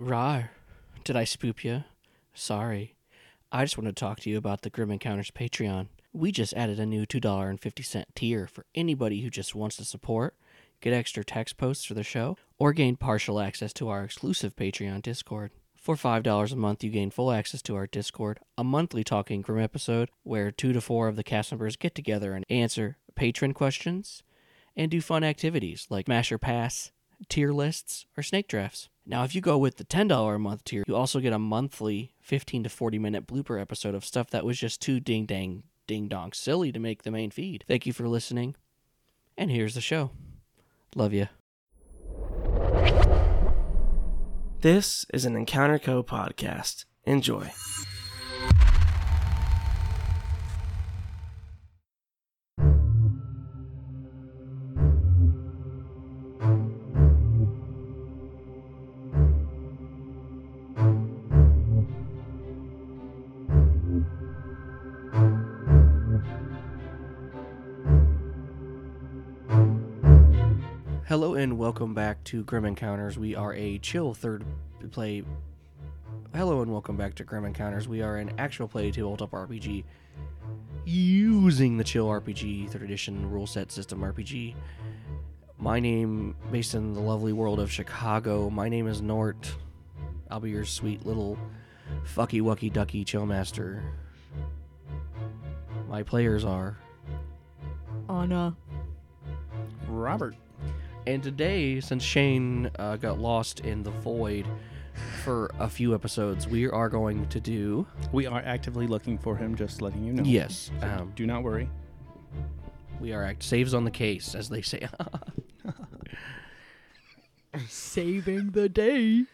Rar, did I spook you? Sorry. I just want to talk to you about the Grim Encounters Patreon. We just added a new $2.50 tier for anybody who just wants to support, get extra text posts for the show, or gain partial access to our exclusive Patreon Discord. For $5 a month, you gain full access to our Discord, a monthly Talking Grim episode where two to four of the cast members get together and answer patron questions and do fun activities like Masher Pass, tier lists, or snake drafts. Now, if you go with the $10 a month tier, you also get a monthly 15 to 40 minute blooper episode of stuff that was just too ding dang ding dong silly to make the main feed. Thank you for listening, and here's the show. Love you. This is an Encounter Co podcast. Enjoy. Welcome back to Grim Encounters. We are a chill third play. Hello and welcome back to Grim Encounters. We are an actual play tabletop RPG using the Chill RPG third edition rule set system RPG. My name, based in the lovely world of Chicago, my name is Nort. I'll be your sweet little fucky wucky ducky chill master. My players are Anna. Robert. And today, since Shane uh, got lost in the void for a few episodes, we are going to do. We are actively looking for him, just letting you know. Yes, So um, do not worry. we are act saves on the case, as they say. Saving the day.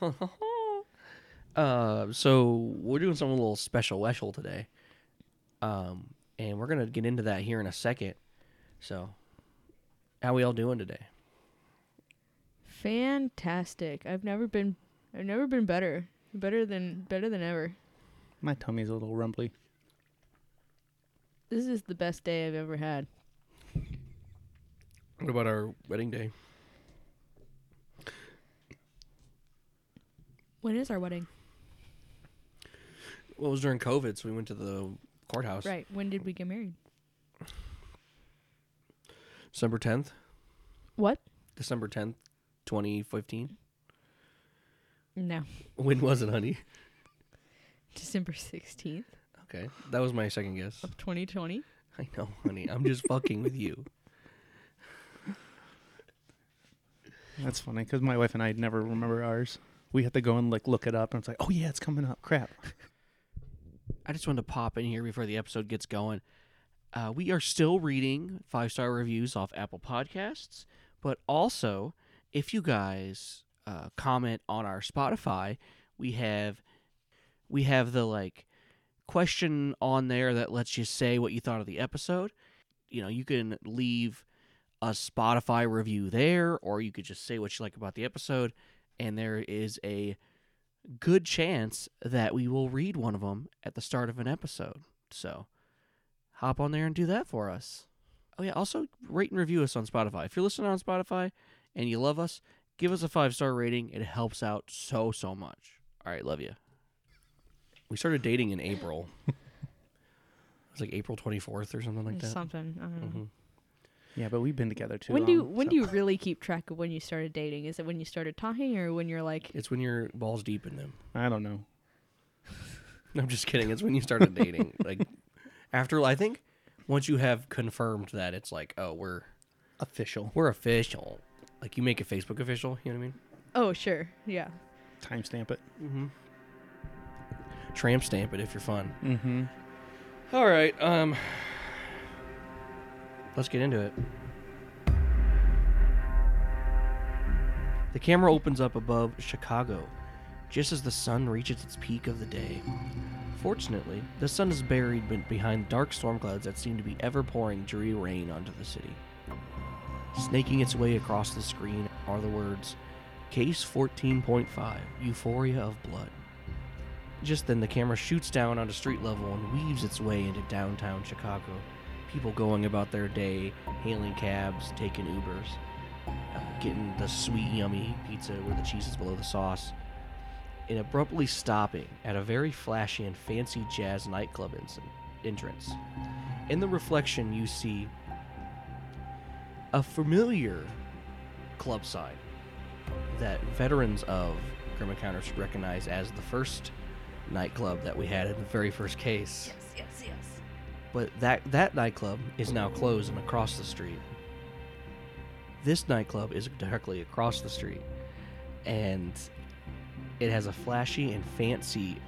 uh, so we're doing something a little special, special today, um, and we're gonna get into that here in a second. So, how we all doing today? Fantastic. I've never been I've never been better. Better than better than ever. My tummy's a little rumbly. This is the best day I've ever had. What about our wedding day? When is our wedding? Well, it was during COVID, so we went to the courthouse. Right. When did we get married? December tenth. What? December tenth, twenty fifteen. No. When was it, honey? December 16th Okay, that was my second guess. of 2020. I know, honey. I'm just fucking with you. That's funny because my wife and I never remember ours. We have to go and like look it up, and it's like, oh yeah, it's coming up. Crap. I just wanted to pop in here before the episode gets going. Uh, we are still reading five star reviews off Apple Podcasts, but also if you guys uh, comment on our Spotify, we have we have the like question on there that lets you say what you thought of the episode. You know, you can leave a Spotify review there, or you could just say what you like about the episode, and there is a good chance that we will read one of them at the start of an episode. So hop on there and do that for us. Oh, yeah. Also, rate and review us on Spotify. If you're listening on Spotify and you love us, give us a five star rating. It helps out so, so much. All right. Love you. We started dating in April. it was like April 24th or something like that. Something. I don't know. hmm Yeah, but we've been together too When do long, when so- do you really keep track of when you started dating? Is it when you started talking or when you're like It's when you're balls deep in them. I don't know. No, I'm just kidding. It's when you started dating. like, after, I think, once you have confirmed that it's like, oh, we're Official we're official. Like you make it Facebook official, you know what I mean? Oh, sure. Yeah. timestamp it. Mm-hmm. Tramp stamp it if you're fun. Mm-hmm. All right, um, let's get into it. The camera opens up above Chicago, just as the sun reaches its peak of the day. Fortunately, the sun is buried behind dark storm clouds that seem to be ever pouring dreary rain onto the city. Snaking its way across the screen are the words Case 14.5 Euphoria of Blood. Just then, the camera shoots down onto street level and weaves its way into downtown Chicago. People going about their day, hailing cabs, taking Ubers, uh, getting the sweet, yummy pizza where the cheese is below the sauce, and abruptly stopping at a very flashy and fancy jazz nightclub entrance. In the reflection, you see a familiar club sign that veterans of Grim Encounters should recognize as the first nightclub that we had in the very first case. Yes, yes, yes. But that that nightclub is now closed and across the street. This nightclub is directly across the street, and it has a flashy and fancy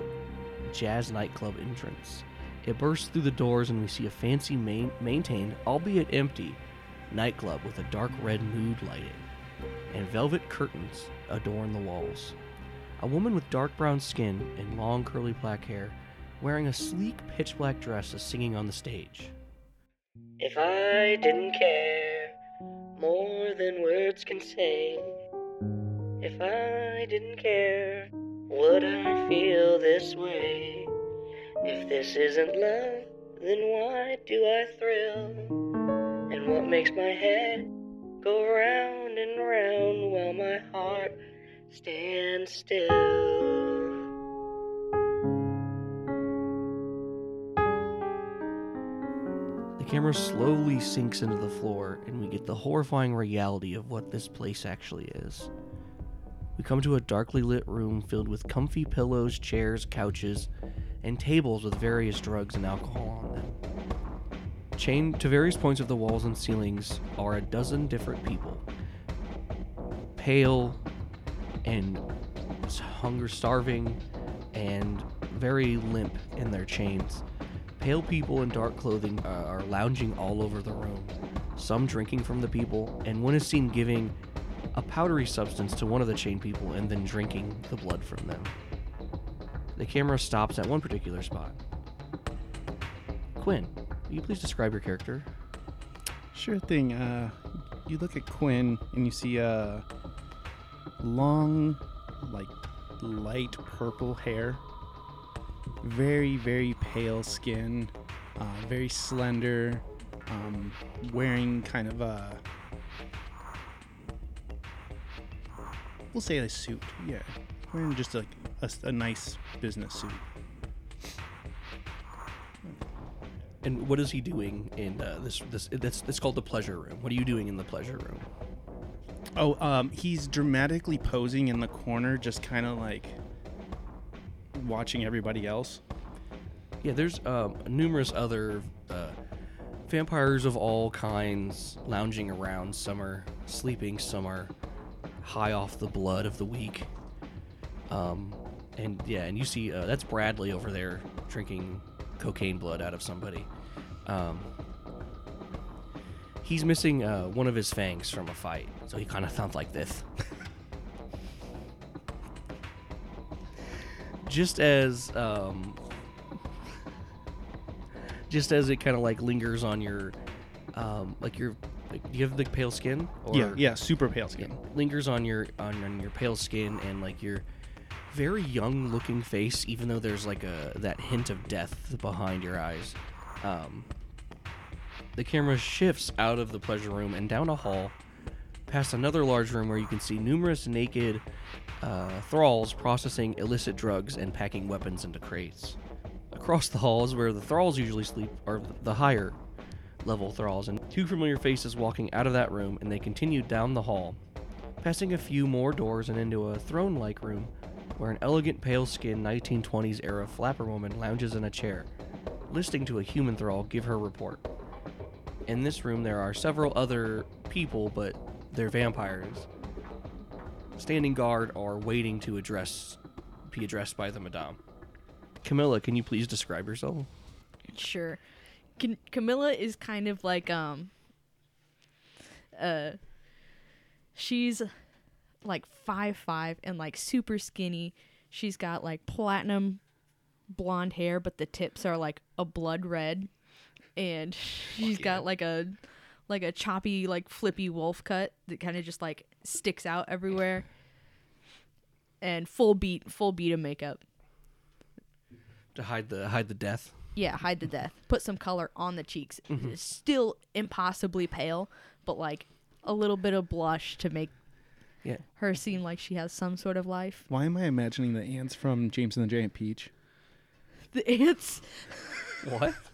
jazz nightclub entrance. It bursts through the doors, and we see a fancy, main, maintained, albeit empty, nightclub with a dark red mood lighting, and velvet curtains adorn the walls. A woman with dark brown skin and long curly black hair, wearing a sleek pitch black dress, is singing on the stage. If I didn't care more than words can say, if I didn't care, would I feel this way? If this isn't love, then why do I thrill? And what makes my head go round and round while my heart stands still? The camera slowly sinks into the floor, and we get the horrifying reality of what this place actually is. We come to a darkly lit room filled with comfy pillows, chairs, couches, and tables with various drugs and alcohol on them. Chained to various points of the walls and ceilings are a dozen different people. Pale and hunger starving and very limp in their chains. Pale people in dark clothing uh, are lounging all over the room, some drinking from the people, and one is seen giving a powdery substance to one of the chained people and then drinking the blood from them. The camera stops at one particular spot. Quinn, you please describe your character? Sure thing. Uh, you look at Quinn and you see a long, like light purple hair, very very pale skin, uh, very slender, um, wearing kind of a we'll say a suit. Yeah, wearing just like a, a nice business suit. And what is he doing in uh, this? This that's it's called the pleasure room. What are you doing in the pleasure room? Oh, um, he's dramatically posing in the corner, just kind of like watching everybody else. Yeah, there's um, numerous other uh, vampires of all kinds lounging around. Some are sleeping, some are high off the blood of the weak. Um, and yeah, and you see uh, that's Bradley over there drinking cocaine blood out of somebody. Um, he's missing uh, one of his fangs from a fight, so he kind of sounds like this. just as um, just as it kind of like lingers on your um, like your like, you have the pale skin or yeah, yeah, super pale skin. lingers on your on, on your pale skin and like your very young looking face even though there's like a that hint of death behind your eyes. Um, the camera shifts out of the pleasure room and down a hall past another large room where you can see numerous naked uh, thralls processing illicit drugs and packing weapons into crates. Across the halls where the thralls usually sleep are the higher level thralls and two familiar faces walking out of that room and they continue down the hall passing a few more doors and into a throne like room where an elegant pale skinned 1920s era flapper woman lounges in a chair listening to a human thrall give her report. In this room there are several other people but they're vampires. Standing guard or waiting to address be addressed by the madame. Camilla can you please describe yourself? Sure. Can, Camilla is kind of like um uh she's like five five and like super skinny. She's got like platinum blonde hair, but the tips are like a blood red. And she's yeah. got like a like a choppy, like flippy wolf cut that kind of just like sticks out everywhere. And full beat full beat of makeup. to hide the hide the death Yeah, hide the death. Put some color on the cheeks. It's Still impossibly pale, but like a little bit of blush to make Yeah. her seem like she has some sort of life. Why am I imagining the ants from James and the Giant Peach? The ants, What?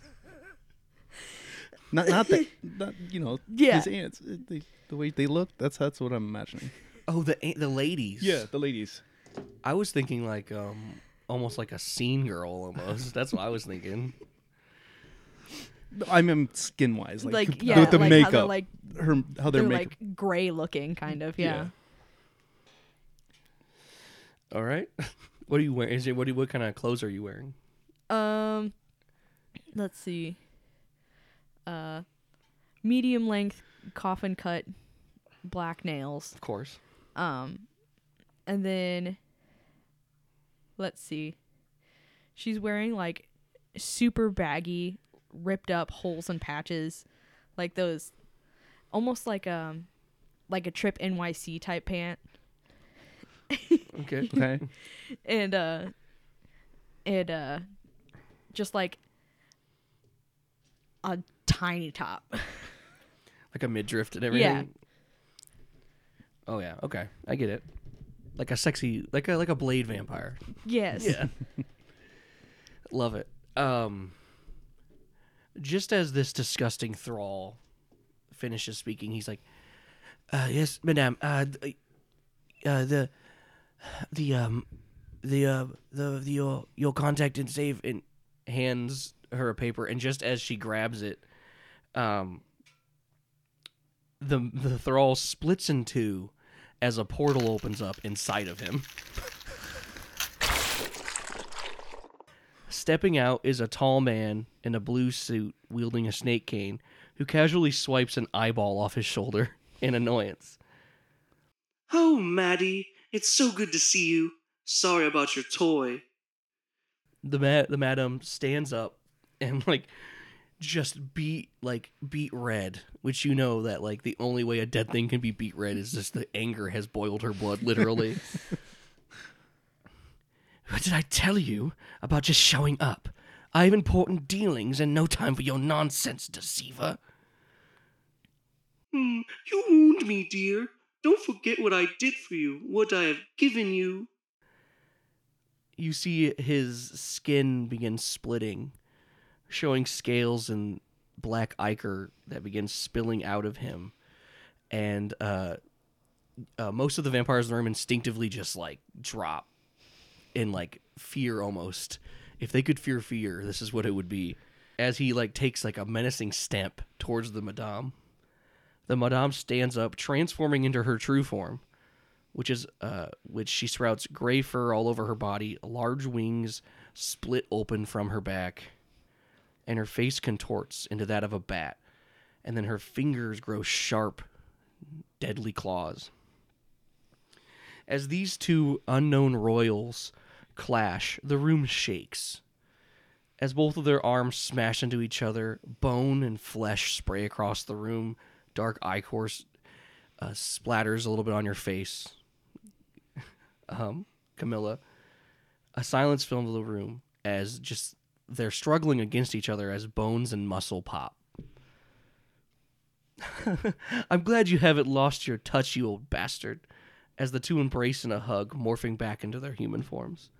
Not not that not you know Yeah. his ants. They, the way they look, that's that's what I'm imagining. Oh, the a- the ladies. Yeah, the ladies. I was thinking like um almost like a scene girl almost. That's what I was thinking. I mean skin wise, like, like, with the like makeup, how like her how their they're makeup. like gray looking, kind of. Yeah. All right. What are you wearing? Is it what? do- What kind of clothes are you wearing? Um, let's see. Uh, medium length coffin cut black nails. Of course. Um, and then let's see. She's wearing like super baggy, ripped up holes and patches, like those, almost like um, like a Tripp NYC type pant, Okay. okay, and uh, and uh, just like a tiny top. like a midriff and everything. Yeah. Oh yeah. Okay, I get it. Like a sexy, like a like a blade vampire. yes. Yeah. Love it. Um. Just as this disgusting thrall finishes speaking, he's like, uh, "Yes, madame. Uh, uh, the, the um, the uh, the, the your your contact and save and hands her a paper, and just as she grabs it, um, the the thrall splits in two as a portal opens up inside of him. Stepping out is a tall man in a blue suit wielding a snake cane who casually swipes an eyeball off his shoulder in annoyance. Oh, Maddie, it's so good to see you. Sorry about your toy. The ma- the madam stands up and like just beat like beat red, which you know that like the only way a dead thing can be beat red is just the anger has boiled her blood literally. what did I tell you about just showing up? I have important dealings and no time for your nonsense, deceiver. Hmm, you wound me, dear. Don't forget what I did for you, what I have given you. you see his skin begin splitting, showing scales and black ichor that begins spilling out of him. And uh, uh, most of the vampires in the room instinctively just like drop in like fear almost. If they could fear fear, this is what it would be. As he like takes like a menacing step towards the madame. The madame stands up, transforming into her true form which is uh, which she sprouts gray fur all over her body, large wings split open from her back, and her face contorts into that of a bat, and then her fingers grow sharp, deadly claws. As these two unknown royals clash, the room shakes. As both of their arms smash into each other, bone and flesh spray across the room. Dark ichor uh, splatters a little bit on your face um, Camilla, a silence fills the room as just they're struggling against each other as bones and muscle pop. I'm glad you haven't lost your touch, you old bastard, as the two embrace in a hug, morphing back into their human forms.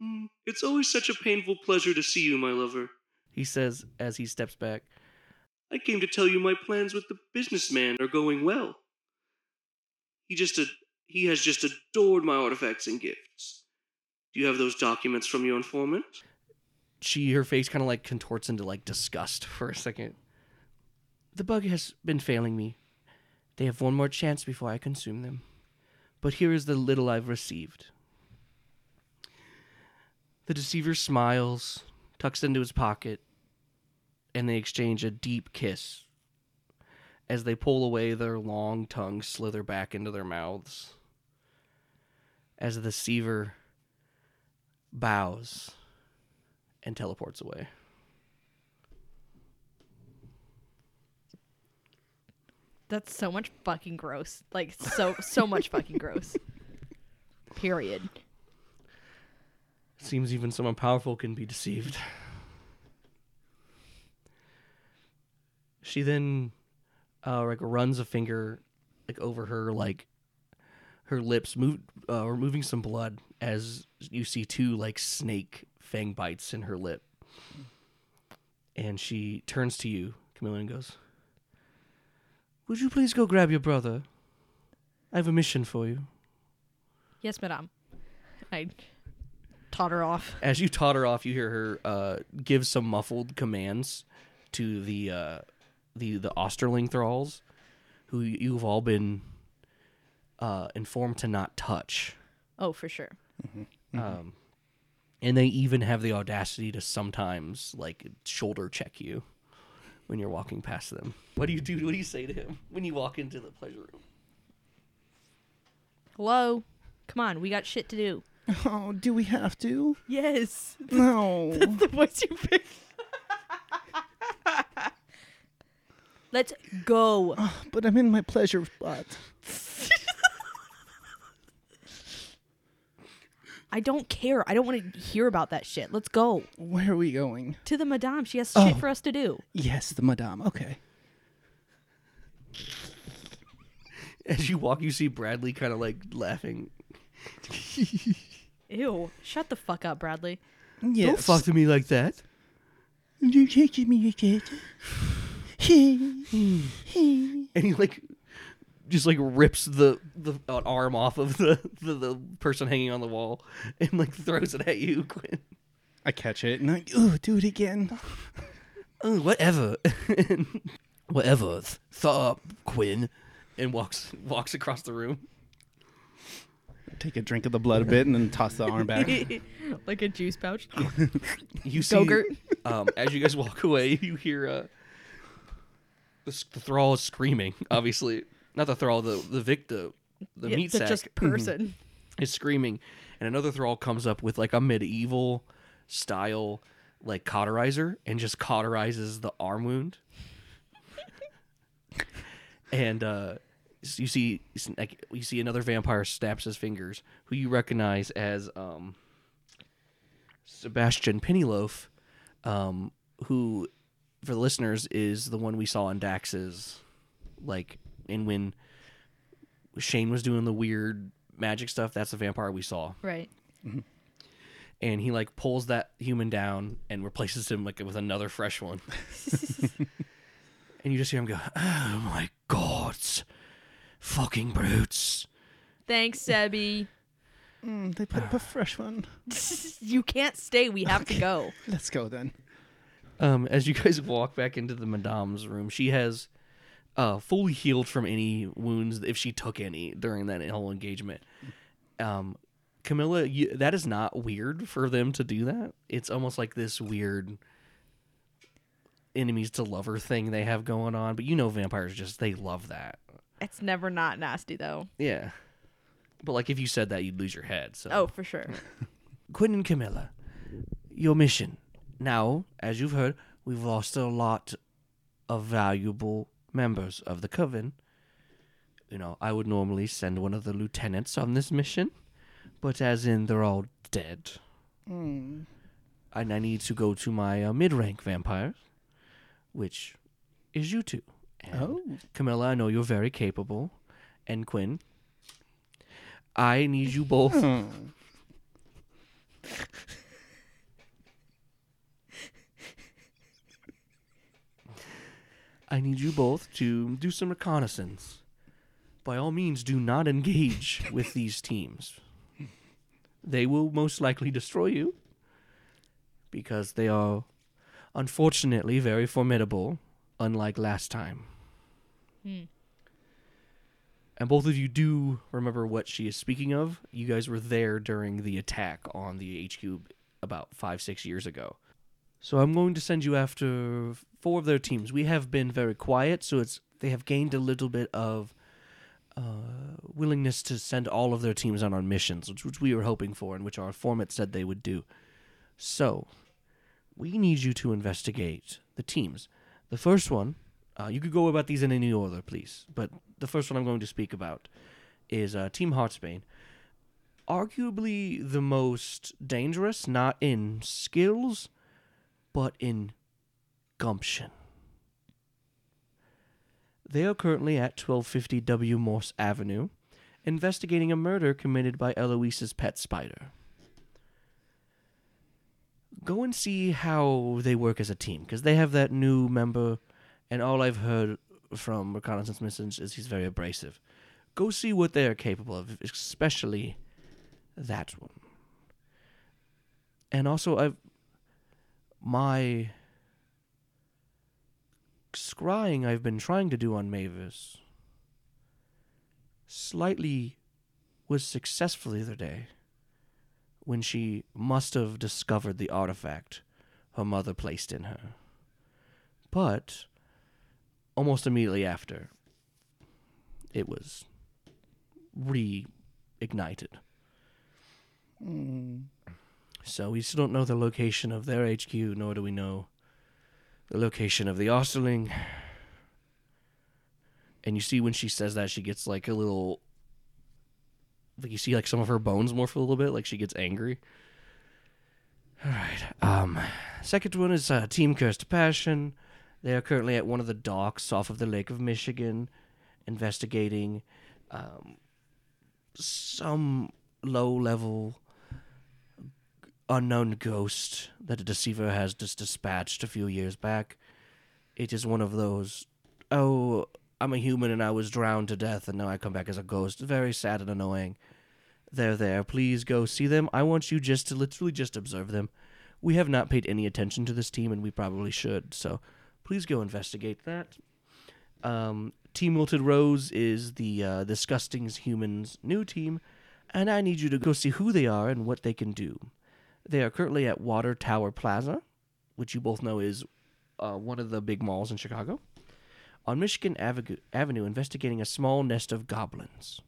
Hmm, it's always such a painful pleasure to see you, my lover. He says as he steps back. I came to tell you my plans with the businessman are going well. He just ad- he has just adored my artifacts and gifts. Do you have those documents from your informant? She, her face kind of like contorts into like disgust for a second. The bug has been failing me. They have one more chance before I consume them. But here is the little I've received. The deceiver smiles, tucks into his pocket, and they exchange a deep kiss. As they pull away, their long tongues slither back into their mouths. As the deceiver bows and teleports away. That's so much fucking gross. Like so so much fucking gross. Period. Seems even someone powerful can be deceived. She then uh like runs a finger like over her like her lips move, uh, removing some blood as you see two like snake fang bites in her lip. And she turns to you, Camilla, and goes, "Would you please go grab your brother? I have a mission for you." Yes, madame. I totter off. As you totter off, you hear her uh, give some muffled commands to the uh, the the Osterling thralls, who you've all been uh, informed to not touch. Oh, for sure. Um, and they even have the audacity to sometimes like shoulder check you when you're walking past them. What do you do? What do you say to him when you walk into the pleasure room? Hello? Come on, we got shit to do. Oh, do we have to? Yes. No. the voice you picked. Let's go. Ah, but I'm in my pleasure spot. I don't care. I don't want to hear about that shit. Let's go. Where are we going? To the madame. She has Oh. shit for us to do. Yes, the madame. Okay. As you walk, you see Bradley kind of like laughing. Ew. Shut the fuck up, Bradley. Yes. Don't fuck to me like that. You taking me again? And he like just like rips the the an arm off of the, the the person hanging on the wall and like throws it at you, Quinn. I catch it and I oh, do it again. Oh, whatever. whatever. Th- Thaw up, Quinn. And walks walks across the room. Take a drink of the blood a bit and then toss the arm back. like a juice pouch. You see, Go-gurt. um, as you guys walk away, you hear uh, the, the thrall is screaming. Obviously, not the thrall, the the victim, the Yeah, meat sack just person. is screaming, and another thrall comes up with like a medieval style like cauterizer and just cauterizes the arm wound. and uh, you see, like, you see another vampire snaps his fingers, who you recognize as um, Sebastian Pennyloaf, um, who, for the listeners, is the one we saw in Dax's, like, and when Shane was doing the weird magic stuff, that's the vampire we saw. Right. And he like pulls that human down and replaces him like with another fresh one. and you just hear him go, "Oh my god, fucking brutes!" Thanks, Sebby. Mm, they put up a fresh one. you can't stay. We have to go. Let's go then. Um, as you guys walk back into the madame's room, she has uh, fully healed from any wounds if she took any during that whole engagement. Um, Camilla, you, that is not weird for them to do that. It's almost like this weird enemies to lover thing they have going on. But you know, vampires just they love that. It's never not nasty though. Yeah. But like if you said that, you'd lose your head. So Oh, for sure. Quinn and Camilla, your mission. Now, as you've heard, we've lost a lot of valuable members of the coven. You know, I would normally send one of the lieutenants on this mission, but as in they're all dead, Mm. and I need to go to my uh, mid-rank vampires, which is you two. And Oh. Camilla, I know you're very capable, and Quinn, I need you both I need you both to do some reconnaissance. By all means, do not engage with these teams. They will most likely destroy you because they are, unfortunately, very formidable, unlike last time. Hmm. And both of you do remember what she is speaking of. You guys were there during the attack on the HQ about five, six years ago. So I'm going to send you after four of their teams. We have been very quiet, so it's they have gained a little bit of uh, willingness to send all of their teams on missions, which, which we were hoping for, and which our informant said they would do. So we need you to investigate the teams. The first one, uh, you could go about these in any order, please, but the first one I'm going to speak about is uh, Team Heartsbane. Arguably the most dangerous, not in skills, but in gumption. They are currently at 1250 W. Morse Avenue, investigating a murder committed by Eloise's pet spider. Go and see how they work as a team, because they have that new member, and all I've heard from reconnaissance missions is he's very abrasive. Go see what they are capable of, especially that one. And also, I've my scrying I've been trying to do on Mavis slightly was successful the other day when she must have discovered the artifact her mother placed in her. But almost immediately after, it was reignited. Mm. So we still don't know the location of their HQ, nor do we know the location of the Osterling. And you see when she says that, she gets like a little. Like you see, like some of her bones morph a little bit, like she gets angry. All right. Um, second one is uh, Team Cursed Passion. They are currently at one of the docks off of the Lake of Michigan, investigating um, some low-level unknown ghost that a deceiver has just dispatched a few years back. It is one of those, oh, I'm a human and I was drowned to death and now I come back as a ghost. Very sad and annoying. They're there. Please go see them. I want you just to literally just observe them. We have not paid any attention to this team and we probably should. So please go investigate that. Um, team Wilted Rose is the uh, Humans new team, and I need you to go see who they are and what they can do. They are currently at Water Tower Plaza, which you both know is uh, one of the big malls in Chicago, on Michigan Avenue, investigating a small nest of goblins.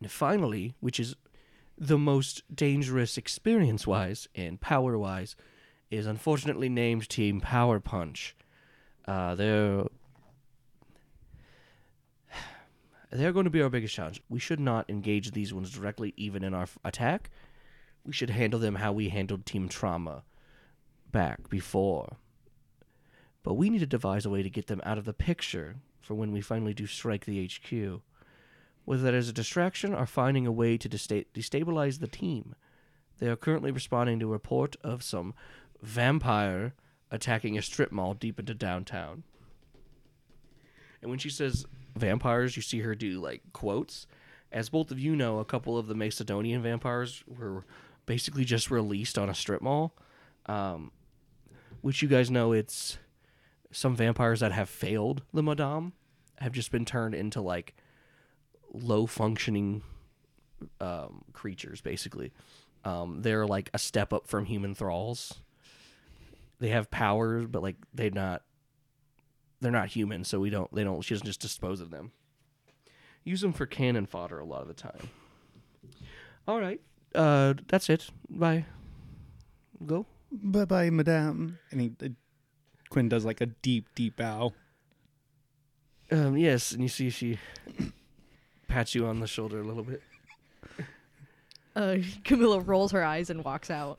And finally, which is the most dangerous experience wise and power wise, is unfortunately named Team Power Punch. Uh, they're they're going to be our biggest challenge. We should not engage these ones directly, even in our attack. We should handle them how we handled Team Trauma back before. But we need to devise a way to get them out of the picture for when we finally do strike the HQ. Whether that is a distraction or finding a way to desta- destabilize the team. They are currently responding to a report of some vampire attacking a strip mall deep into downtown. And when she says vampires, you see her do like quotes. As both of you know, a couple of the Macedonian vampires were basically just released on a strip mall. Um, which you guys know it's some vampires that have failed the Madame have just been turned into like low functioning um, creatures, basically. Um, they're like a step up from human thralls. They have powers, but like they're not they're not human, so we don't they don't she doesn't just dispose of them. Use them for cannon fodder a lot of the time. All right. Uh that's it. Bye. Go. Bye bye, madame. And he, uh, Quinn does like a deep, deep bow. Um yes, and you see she pats you on the shoulder a little bit. Uh, Camilla rolls her eyes and walks out.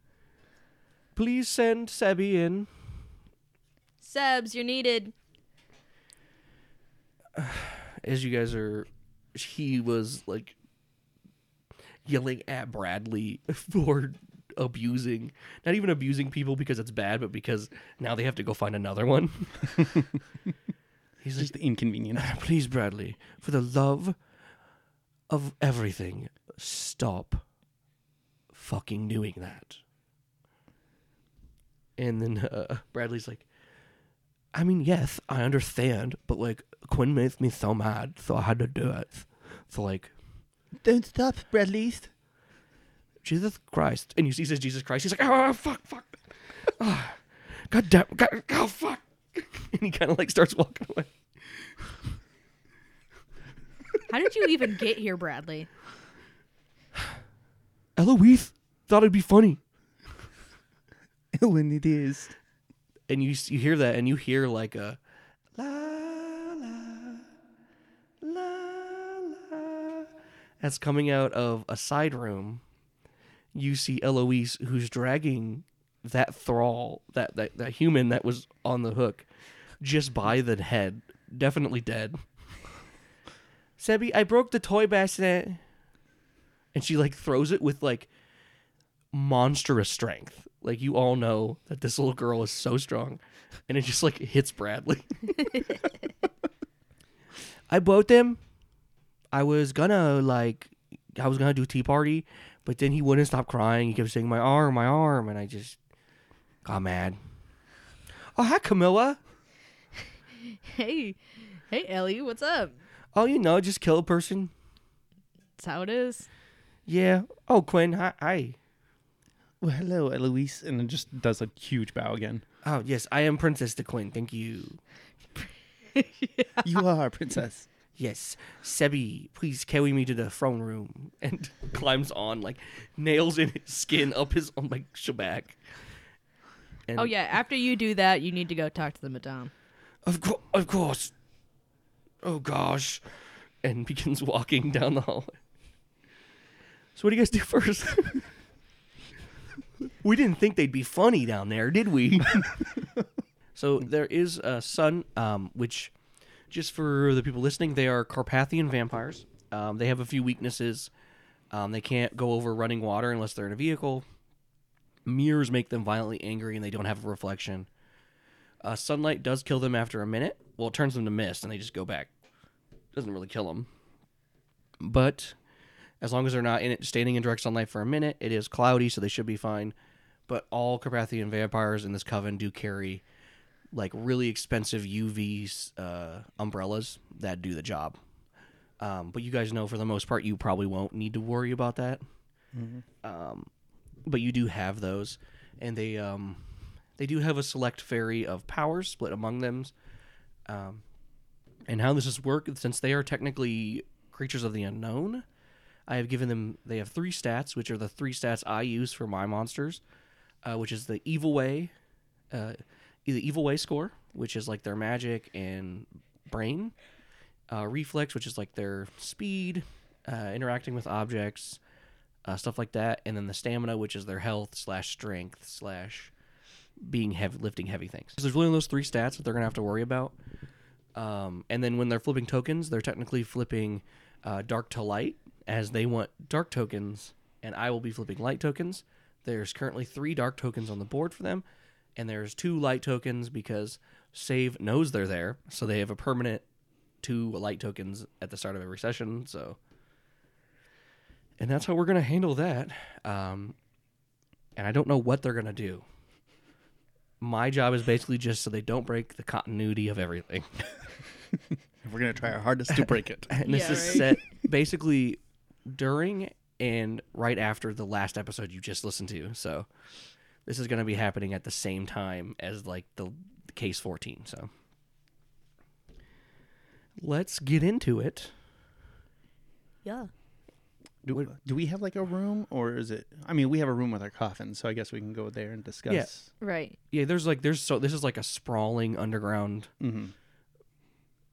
Please send Sebby in. Sebs, you're needed. as you guys are he was like yelling at Bradley for abusing not even abusing people because it's bad but because now they have to go find another one he's like Just the inconvenience. please Bradley for the love of everything stop fucking doing that and then uh, Bradley's like I mean, yes, I understand, but like Quinn makes me so mad, so I had to do it. So like, Don't stop, Bradley. Jesus Christ, and you see says Jesus Christ, he's like, oh, oh fuck, fuck, oh, God damn, God, oh fuck, and he kind of like starts walking away. How did you even get here, Bradley? Eloise thought it'd be funny, when it is. And you you hear that, and you hear like a la la la la, that's coming out of a side room. You see Eloise, who's dragging that thrall, that, that that human that was on the hook, just by the head, definitely dead. Sebby, I broke the toy bassinet. And she like throws it with like monstrous strength. Like you all know that this little girl is so strong. And it just like hits Bradley. I bought them. I was gonna like I was gonna do tea party, but then he wouldn't stop crying. He kept saying my arm, my arm, and I just got mad. Oh hi Camilla. Hey, hey, Ellie, what's up? Oh, you know, just kill a person. That's how it is. Yeah. Oh, Quinn. Hi. hi. Well, hello, Eloise, and it just does a huge bow again. Oh, yes. I am Princess de Quinn. Thank you. you are princess. Yes. Sebby, please carry me to the throne room. And climbs on, like, nails in his skin up his on like shabak. And Oh yeah, after you do that, you need to go talk to the madame. Of course. Of course. Oh, gosh. And begins walking down the hallway. So, what do you guys do first? We didn't think they'd be funny down there, did we? so there is a sun, um, which, just for the people listening, they are Carpathian vampires. Um, they have a few weaknesses. Um, they can't go over running water unless they're in a vehicle. Mirrors make them violently angry, and they don't have a reflection. Uh, sunlight does kill them after a minute. Well, it turns them to mist, and they just go back. Doesn't really kill them. But as long as they're not in it, standing in direct sunlight for a minute, it is cloudy, so they should be fine. But all Carpathian vampires in this coven do carry like really expensive UV uh, umbrellas that do the job. Um, but you guys know for the most part, you probably won't need to worry about that. Um, but you do have those, and they um, they do have a select fairy of powers split among them. Um, and how this is work, since they are technically creatures of the unknown, I have given them. They have three stats, which are the three stats I use for my monsters, uh, which is the evil way, uh, the evil way score, which is like their magic and brain, uh, reflex, which is like their speed, uh, interacting with objects, uh, stuff like that, and then the stamina, which is their health slash strength slash being heavy, lifting heavy things. So there's really those three stats that they're gonna have to worry about. Um, and then when they're flipping tokens, they're technically flipping uh, dark to light, as they want dark tokens, and I will be flipping light tokens. There's currently three dark tokens on the board for them, and there's two light tokens because Save knows they're there, so they have a permanent two light tokens at the start of every session. So, and that's how we're gonna handle that. Um, and I don't know what they're gonna do. My job is basically just so they don't break the continuity of everything. We're gonna try our hardest to break it. and this Yeah, is right. set basically during and right after the last episode you just listened to. So this is going to be happening at the same time as like the, the case 14. So let's get into it. Yeah. Do, do we have like a room, or is it? I mean, we have a room with our coffin, so I guess we can go there and discuss. Yes. Right. Yeah, there's like there's so this is like a sprawling underground Mm-hmm.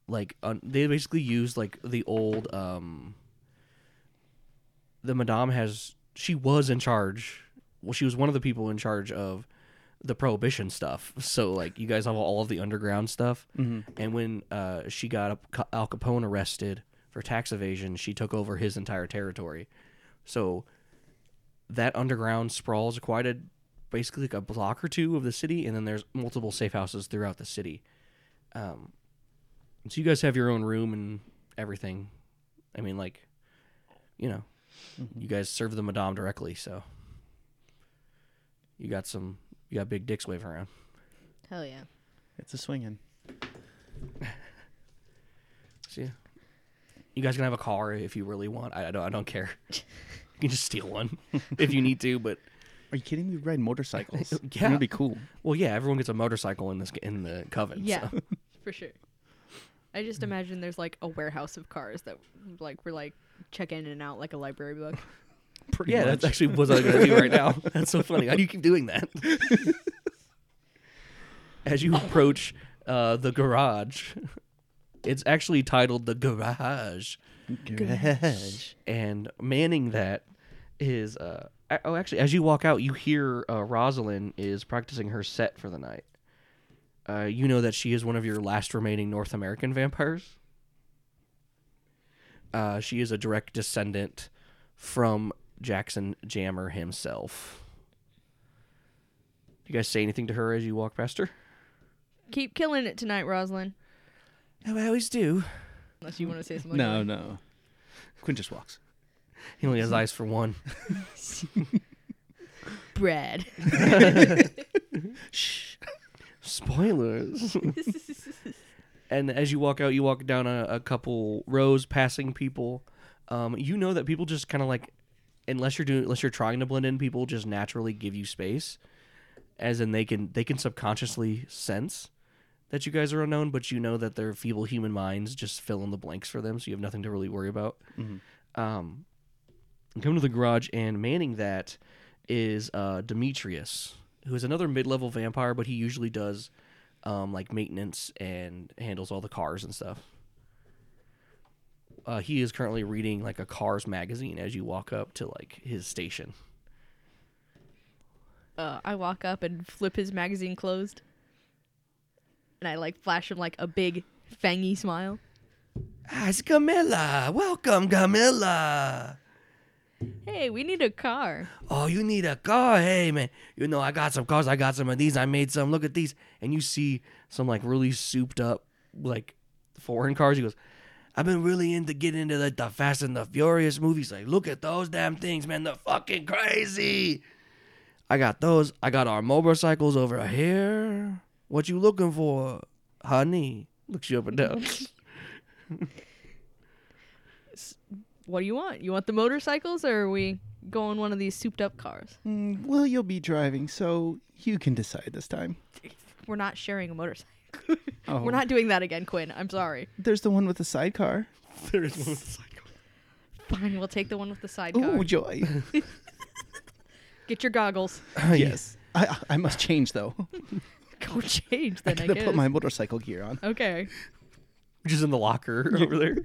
like un, they basically use like the old um the madame has she was in charge well she was one of the people in charge of the prohibition stuff. So like you guys have all of the underground stuff. Mm-hmm. and when uh she got al capone arrested for tax evasion she took over his entire territory. So that underground sprawls quite a basically like a block or two of the city and then there's multiple safe houses throughout the city. Um so you guys have your own room and everything. I mean, like, you know, Mm-hmm. you guys serve the madame directly, so you got some, you got big dicks waving around. Hell yeah. It's a swinging. See, you guys can have a car if you really want. I, I don't, I don't care. you can just steal one if you need to, but Are you kidding me? Ride motorcycles. Yeah. It'd be cool. well, yeah, everyone gets a motorcycle in this in the coven. Yeah. so. For sure. I just imagine there's like a warehouse of cars that like we're like check in and out like a library book. Pretty yeah, much. that's actually what I'm gonna do right now. That's so funny. How do you keep doing that? As you approach uh, the garage, it's actually titled the garage, Garage. and manning that is uh, oh, actually, as you walk out, you hear uh, Rosalind is practicing her set for the night. Uh, you know that she is one of your last remaining North American vampires. Uh, she is a direct descendant from Jackson Jammer himself. Do you guys say anything to her as you walk past her? Keep killing it tonight, Rosalind. I always do. Unless you want to say something. No, no. Quinn just walks. He only has eyes for one. Brad. Spoilers. and as you walk out, you walk down a, a couple rows, passing people. Um, you know that people just kind of like, unless you're doing, unless you're trying to blend in, people just naturally give you space, as in they can they can subconsciously sense that you guys are unknown, but you know that their feeble human minds just fill in the blanks for them, so you have nothing to really worry about. Um, come to the garage, and manning that is uh, Demetrius, who is another mid-level vampire, but he usually does um, like maintenance and handles all the cars and stuff. Uh, he is currently reading like a Cars magazine as you walk up to like his station. Uh, I walk up and flip his magazine closed. And I like flash him like a big fangy smile. It's Camilla. Welcome, Camilla. Hey, we need a car. Oh, you need a car? Hey, man. You know, I got some cars. I got some of these. I made some. Look at these. And you see some like really souped up, like foreign cars. He goes, I've been really into getting into like the Fast and the Furious movies. Like, look at those damn things, man. They're fucking crazy. I got those. I got our motorcycles over here. What you looking for, honey? Looks you up and down. What do you want? You want the motorcycles or are we going one of these souped up cars? Mm, well, you'll be driving, so you can decide this time. We're not sharing a motorcycle. Oh, We're not doing that again, Quinn. I'm sorry. There's the one with the sidecar. there is one with the sidecar. Fine, we'll take the one with the sidecar. Oh, joy. Get your goggles. yes. I I must change though. Go change I then, I, gotta guess. put my motorcycle gear on. okay. which is in the locker over there.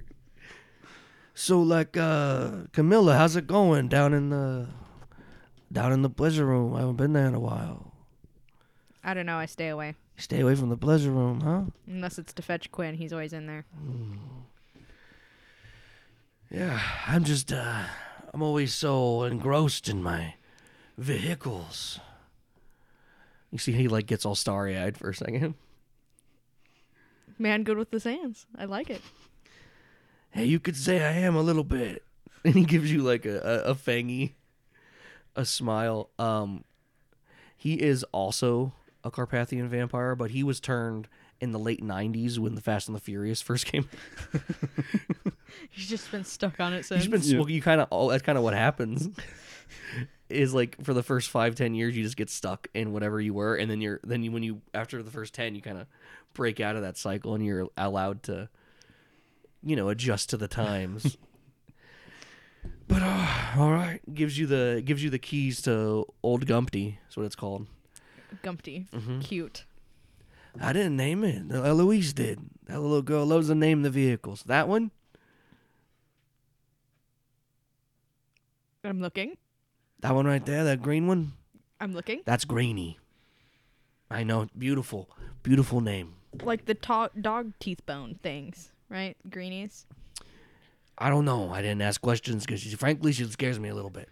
So like uh Camilla, how's it going down in the down in the pleasure room? I haven't been there in a while. I don't know. I stay away. Stay away from the pleasure room, huh? Unless it's to fetch Quinn. He's always in there. Yeah, I'm just uh I'm always so engrossed in my vehicles. You see he like gets all starry eyed for a second. Man good with the sands. I like it. Hey, you could say I am a little bit. And he gives you like a, a, a fangy a smile. Um he is also a Carpathian vampire, but he was turned in the late nineties when the Fast and the Furious first came. He's just been stuck on it since. He's been smoking. You kind of. Oh, that's kind of what happens. is like for the first five ten years, you just get stuck in whatever you were, and then you're then you when you after the first ten, you kind of break out of that cycle, and you're allowed to, you know, adjust to the times. but uh, all right, gives you the gives you the keys to Old Gumpty. That's what it's called. Gumpty. Mm-hmm. Cute. I didn't name it. Louise did. That little girl loves to name the vehicles. That one. I'm looking. That one right there. That green one. I'm looking. That's Grainy. I know. Beautiful. Beautiful name. Like the to- dog teeth bone things, right? Greenies. I don't know. I didn't ask questions because, frankly, she scares me a little bit.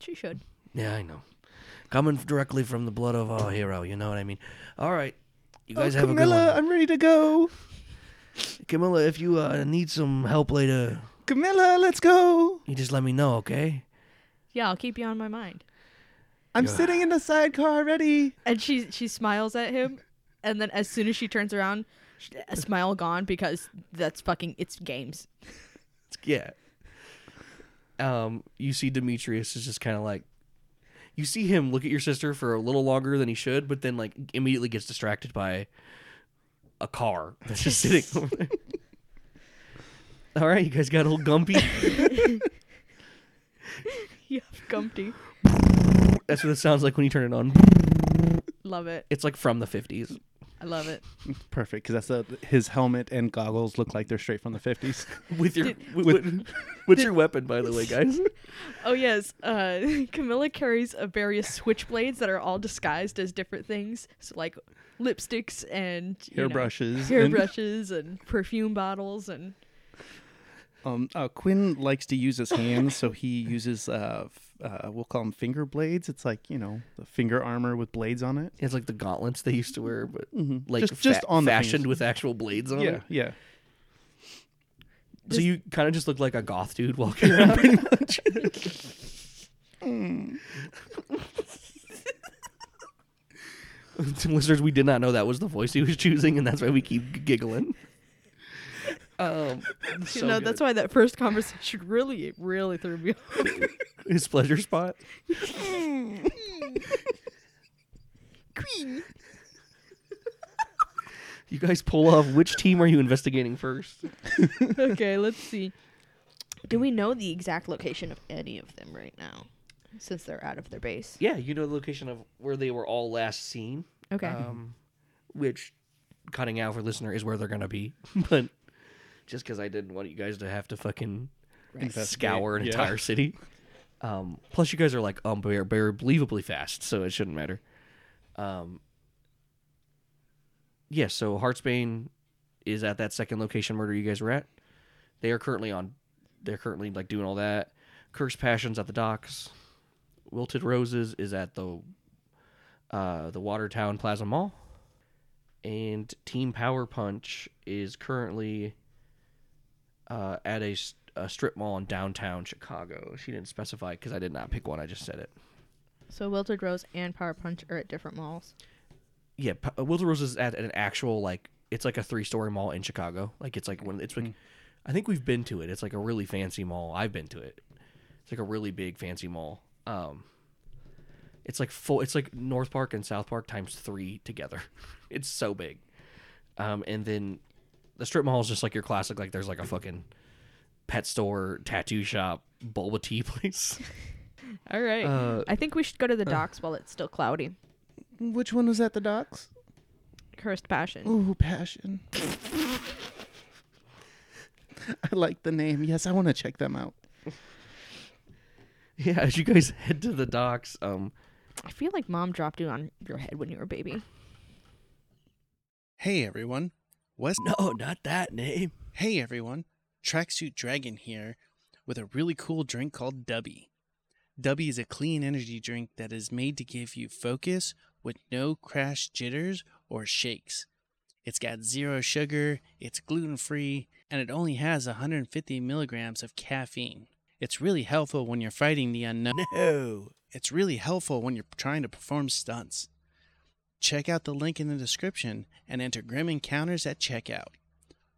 She should. Yeah, I know. Coming directly from the blood of our hero, you know what I mean? All right. You guys oh, have Camilla, a good one. I'm ready to go. Camilla, if you uh, need some help later, Camilla, let's go. you just let me know, okay? Yeah, I'll keep you on my mind. I'm Yeah. sitting in the sidecar ready. And she she smiles at him, and then as soon as she turns around, sh- a smile gone because that's fucking it's games. Yeah. Um, you see Demetrius is just kind of like, you see him look at your sister for a little longer than he should, but then like immediately gets distracted by a car that's just sitting over there. All right, you guys got old Gumpy. Yeah, Gumpty. That's what it sounds like when you turn it on. Love it. It's like from the fifties. I love it. Perfect, because that's a, his helmet and goggles look like they're straight from the 50s. With your, with, what's your weapon, by the way, guys? Oh yes, uh, Camilla carries a various switchblades that are all disguised as different things. So like lipsticks and you know, Hairbrushes. and- hairbrushes and perfume bottles and Um, uh, Quinn likes to use his hands, so he uses uh, f- uh, we'll call them finger blades. It's like you know the finger armor with blades on it. It's like the gauntlets they used to wear, but Mhm. like just just fa- on fashioned with actual blades on Yeah, it. yeah. So you kind of just look like a goth dude walking around, pretty much. Listeners, we did not know that was the voice he was choosing, and that's why we keep giggling. Um, You so know, good. that's why that first conversation really, really threw me off. his pleasure spot. Queen. You guys pull off. Which team are you investigating first? okay, let's see. Do we know the exact location of any of them right now? Since they're out of their base. Yeah, you know the location of where they were all last seen. Okay. Um, which cutting out for listener is where they're gonna be, but just because I didn't want you guys to have to fucking Investigate, scour an yeah. entire city. Um, plus, you guys are like um, very, very believably fast, so it shouldn't matter. Um, yeah, so Heartsbane is at that second location murder you guys were at. They are currently on. They're currently like doing all that. Cursed Passions at the docks. Wilted Roses is at the uh, the Water Tower Plaza Mall. And Team Power Punch is currently uh, at a strip mall in downtown Chicago. She didn't specify because I did not pick one. I just said it. So Wilted Rose and Power Punch are at different malls. Yeah, P- uh, Wilted Rose is at an actual like it's like a three story mall in Chicago. Like it's like when It's like I think we've been to it. It's like a really fancy mall. I've been to it. It's like a really big fancy mall. Um, it's like full. It's like North Park and South Park times three together. It's so big. Um, and then the strip mall is just like your classic. Like there's like a fucking pet store, tattoo shop, boba tea place. All right. Uh, I think we should go to the docks while it's still cloudy. Which one was at the docks? Cursed Passion. Ooh, passion. I like the name. Yes, I want to check them out. yeah, as you guys head to the docks, um, I feel like mom dropped you on your head when you were a baby. Hey everyone, West. no, not that name. Hey everyone, Tracksuit Dragon here with a really cool drink called Dubby. Dubby is a clean energy drink that is made to give you focus with no crash jitters or shakes. It's got zero sugar, it's gluten free, and it only has 150 milligrams of caffeine. It's really helpful when you're fighting the unknown. No, it's really helpful when you're trying to perform stunts. Check out the link in the description and enter Grim Encounters at checkout.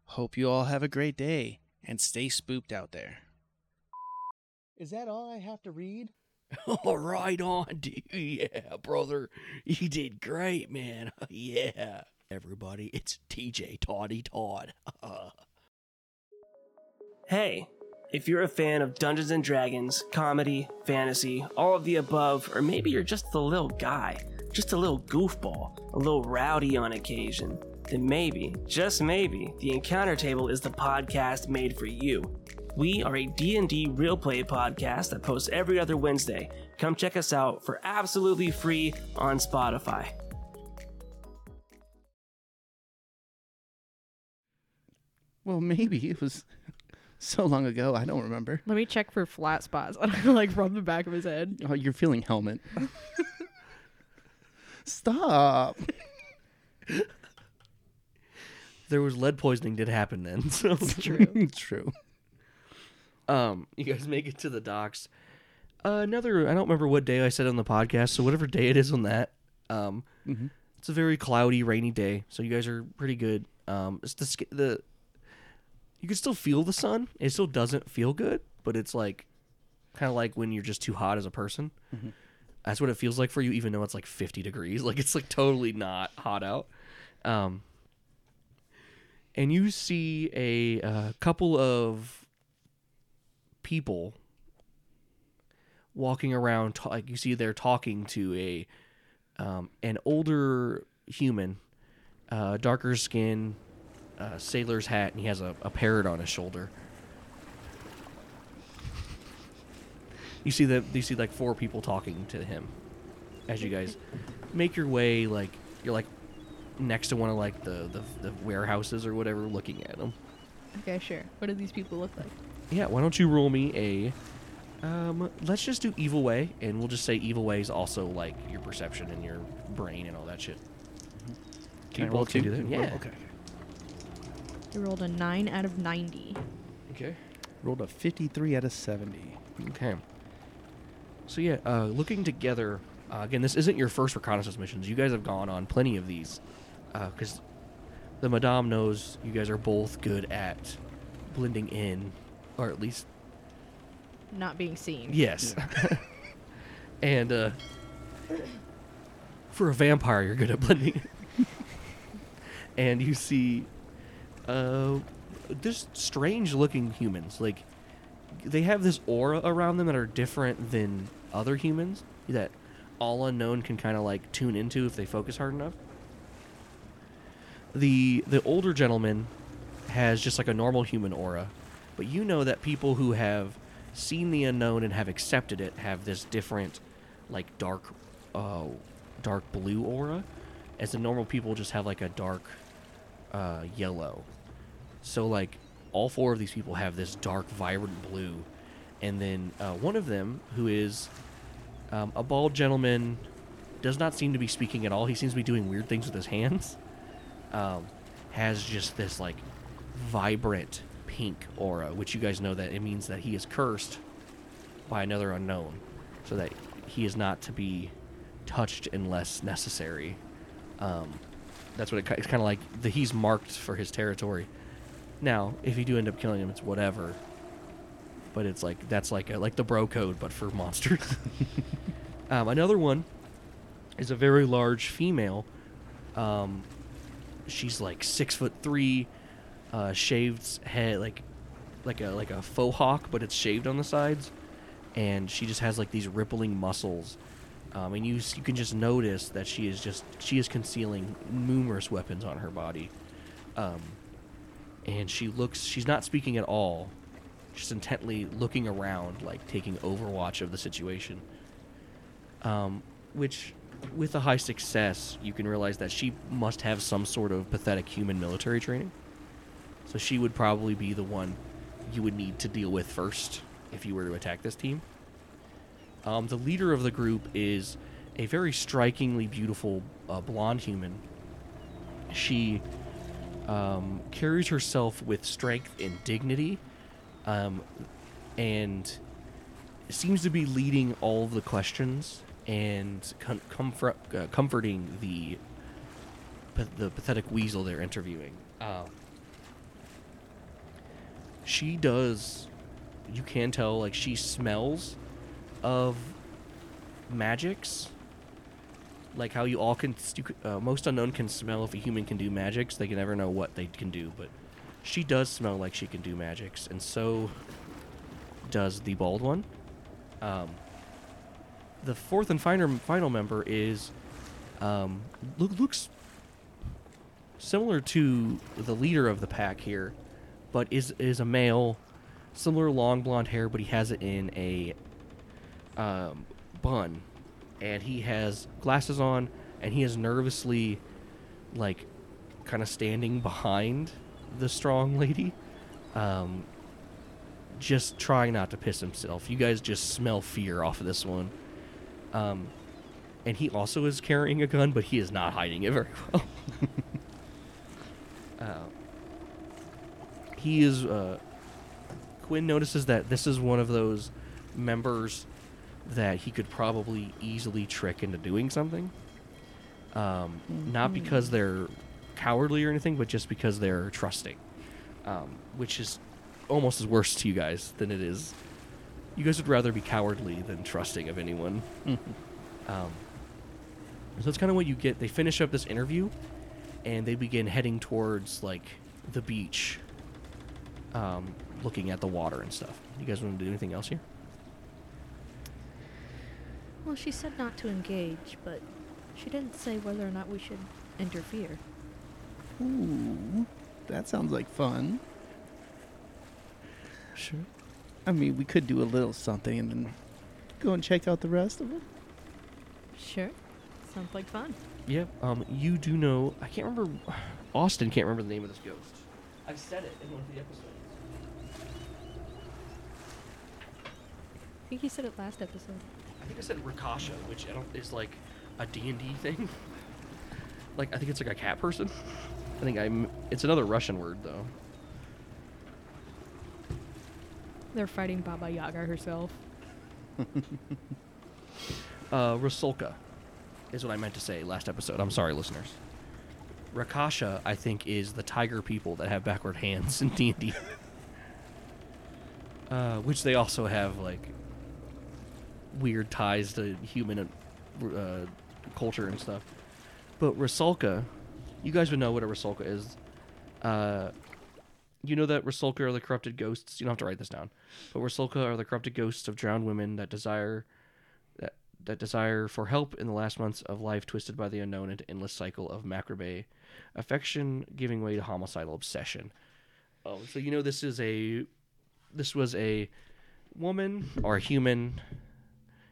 Hope you all have a great day and stay spooked out there. Is that all I have to read? All right on, dude. Yeah, brother. You did great, man. yeah. Everybody, it's TJ Toddy Todd. Hey, if you're a fan of Dungeons and Dragons, comedy, fantasy, all of the above, or maybe you're just the little guy, just a little goofball, a little rowdy on occasion, then maybe, just maybe, the Encounter Table is the podcast made for you. We are a D&D real play podcast that posts every other Wednesday. Come check us out for absolutely free on Spotify. Well, maybe it was so long ago. I don't remember. Let me check for flat spots. I'm gonna like rub the back of his head. Oh, you're feeling helmet. Stop. There was lead poisoning did happen then. So True. True. um you guys make it to the docks. Uh, another I don't remember what day I said on the podcast, so whatever day it is on that. Um Mhm. it's a very cloudy, rainy day, so you guys are pretty good. Um it's the sk- the you can still feel the sun. It still doesn't feel good, but it's like kind of like when you're just too hot as a person. That's what it feels like for you, even though it's like 50 degrees. Like it's like totally not hot out. Um, and you see a uh, couple of people walking around. like you see, they're talking to a um, an older human, uh, darker skin, uh, sailor's hat, and he has a, a parrot on his shoulder. You see that you see like four people talking to him as you guys make your way like you're like next to one of like the, the, the warehouses or whatever looking at them Okay, sure. What do these people look like? yeah, why don't you roll me a. Um, let's just do evil way, and we'll just say evil way is also like your perception and your brain and all that shit. Can I roll both two? do that? Yeah. Okay. You rolled a 9 out of 90. Okay. Rolled a 53 out of 70. Okay. So yeah, uh, looking together. Uh, again, this isn't your first reconnaissance missions. You guys have gone on plenty of these, because the Madame knows you guys are both good at blending in, or at least Not being seen. yes. and uh, for a vampire, you're good at blending. and you see, uh, there's strange-looking humans. Like they have this aura around them that are different than other humans that all unknown can kind of like tune into if they focus hard enough. The the older gentleman has just like a normal human aura, but you know that people who have seen the unknown and have accepted it have this different like dark uh dark blue aura as the normal people just have like a dark uh yellow. So like all four of these people have this dark vibrant blue and then uh, one of them who is um, a bald gentleman does not seem to be speaking at all. He seems to be doing weird things with his hands. Um, has just this like vibrant pink aura, which you guys know that it means that he is cursed by another unknown, so that he is not to be touched unless necessary. Um, that's what it, it's kind of like. The, he's marked for his territory. Now, if you do end up killing him, it's whatever. But it's like that's like a, like the bro code, but for monsters. um, another one is a very large female. Um, she's like six foot three, uh, shaved head, like like a like a faux hawk, but it's shaved on the sides, and she just has like these rippling muscles. Um, and you you can just notice that she is just she is concealing numerous weapons on her body, um, and she looks she's not speaking at all, just intently looking around, like taking overwatch of the situation. Um, which, with a high success, you can realize that she must have some sort of pathetic human military training. So she would probably be the one you would need to deal with first if you were to attack this team. Um, the leader of the group is a very strikingly beautiful uh, blonde human. She um, carries herself with strength and dignity, um, and seems to be leading all the questions and com- uh, comforting the the pathetic weasel they're interviewing. Um, she does, you can tell, like she smells of magics. Like how you all can, uh, most unknown can smell if a human can do magics. They can never know what they can do, but she does smell like she can do magics, and so does the bald one. Um, the fourth and final final member is um, look, looks similar to the leader of the pack here, but is is a male, similar long blonde hair, but he has it in a um, bun, and he has glasses on, and he is nervously, like, kind of standing behind the strong lady, um, just trying not to piss himself. You guys just smell fear off of this one. Um, and he also is carrying a gun, but he is not hiding it very well. uh, he is. Uh, Quinn notices that this is one of those members that he could probably easily trick into doing something. Um, Not because they're cowardly or anything, but just because they're trusting, um, which is almost as worse to you guys than it is. You guys would rather be cowardly than trusting of anyone. Um, so that's kind of what you get. They finish up this interview, and they begin heading towards like the beach, um, looking at the water and stuff. You guys want to do anything else here? Well, she said not to engage, but she didn't say whether or not we should interfere. Ooh, that sounds like fun. Sure. I mean, we could do a little something and then go and check out the rest of them. Sure. Sounds like fun. Yeah. Um, you do know. I can't remember. Austin can't remember the name of this ghost. I've said it in one of the episodes. I think he said it last episode. I think I said Rakasha, which I don't is like a D and D thing. like I think it's like a cat person. I think I'm. It's another Russian word though. They're fighting Baba Yaga herself. Uh, Rasulka is what I meant to say last episode. I'm sorry, listeners. Rakasha, I think, is the tiger people that have backward hands in D and D. Uh, which they also have like weird ties to human uh, culture and stuff. But Rasulka, you guys would know what a Rasulka is. Uh, you know that Rasulka are the corrupted ghosts. You don't have to write this down, but Rasulka are the corrupted ghosts of drowned women that desire that that desire for help in the last months of life, twisted by the unknown into endless cycle of macrabe affection, giving way to homicidal obsession. Oh, so you know this is a this was a woman or a human,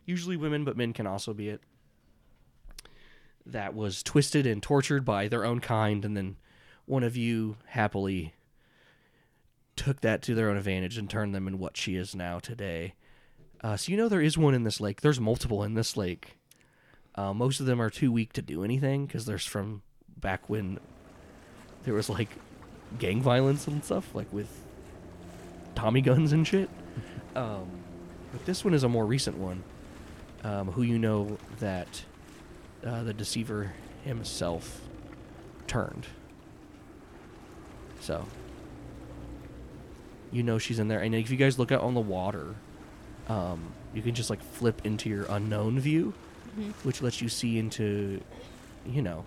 usually women, but men can also be it. That was twisted and tortured by their own kind, and then one of you happily took that to their own advantage and turned them in what she is now today. Uh, so you know there is one in this lake. There's multiple in this lake. Uh, most of them are too weak to do anything because there's from back when there was like gang violence and stuff, like with Tommy guns and shit. Um, but this one is a more recent one. Um, who you know that uh, the deceiver himself turned. So you know she's in there, and if you guys look out on the water, um, you can just like flip into your unknown view, Mhm. which lets you see into, you know,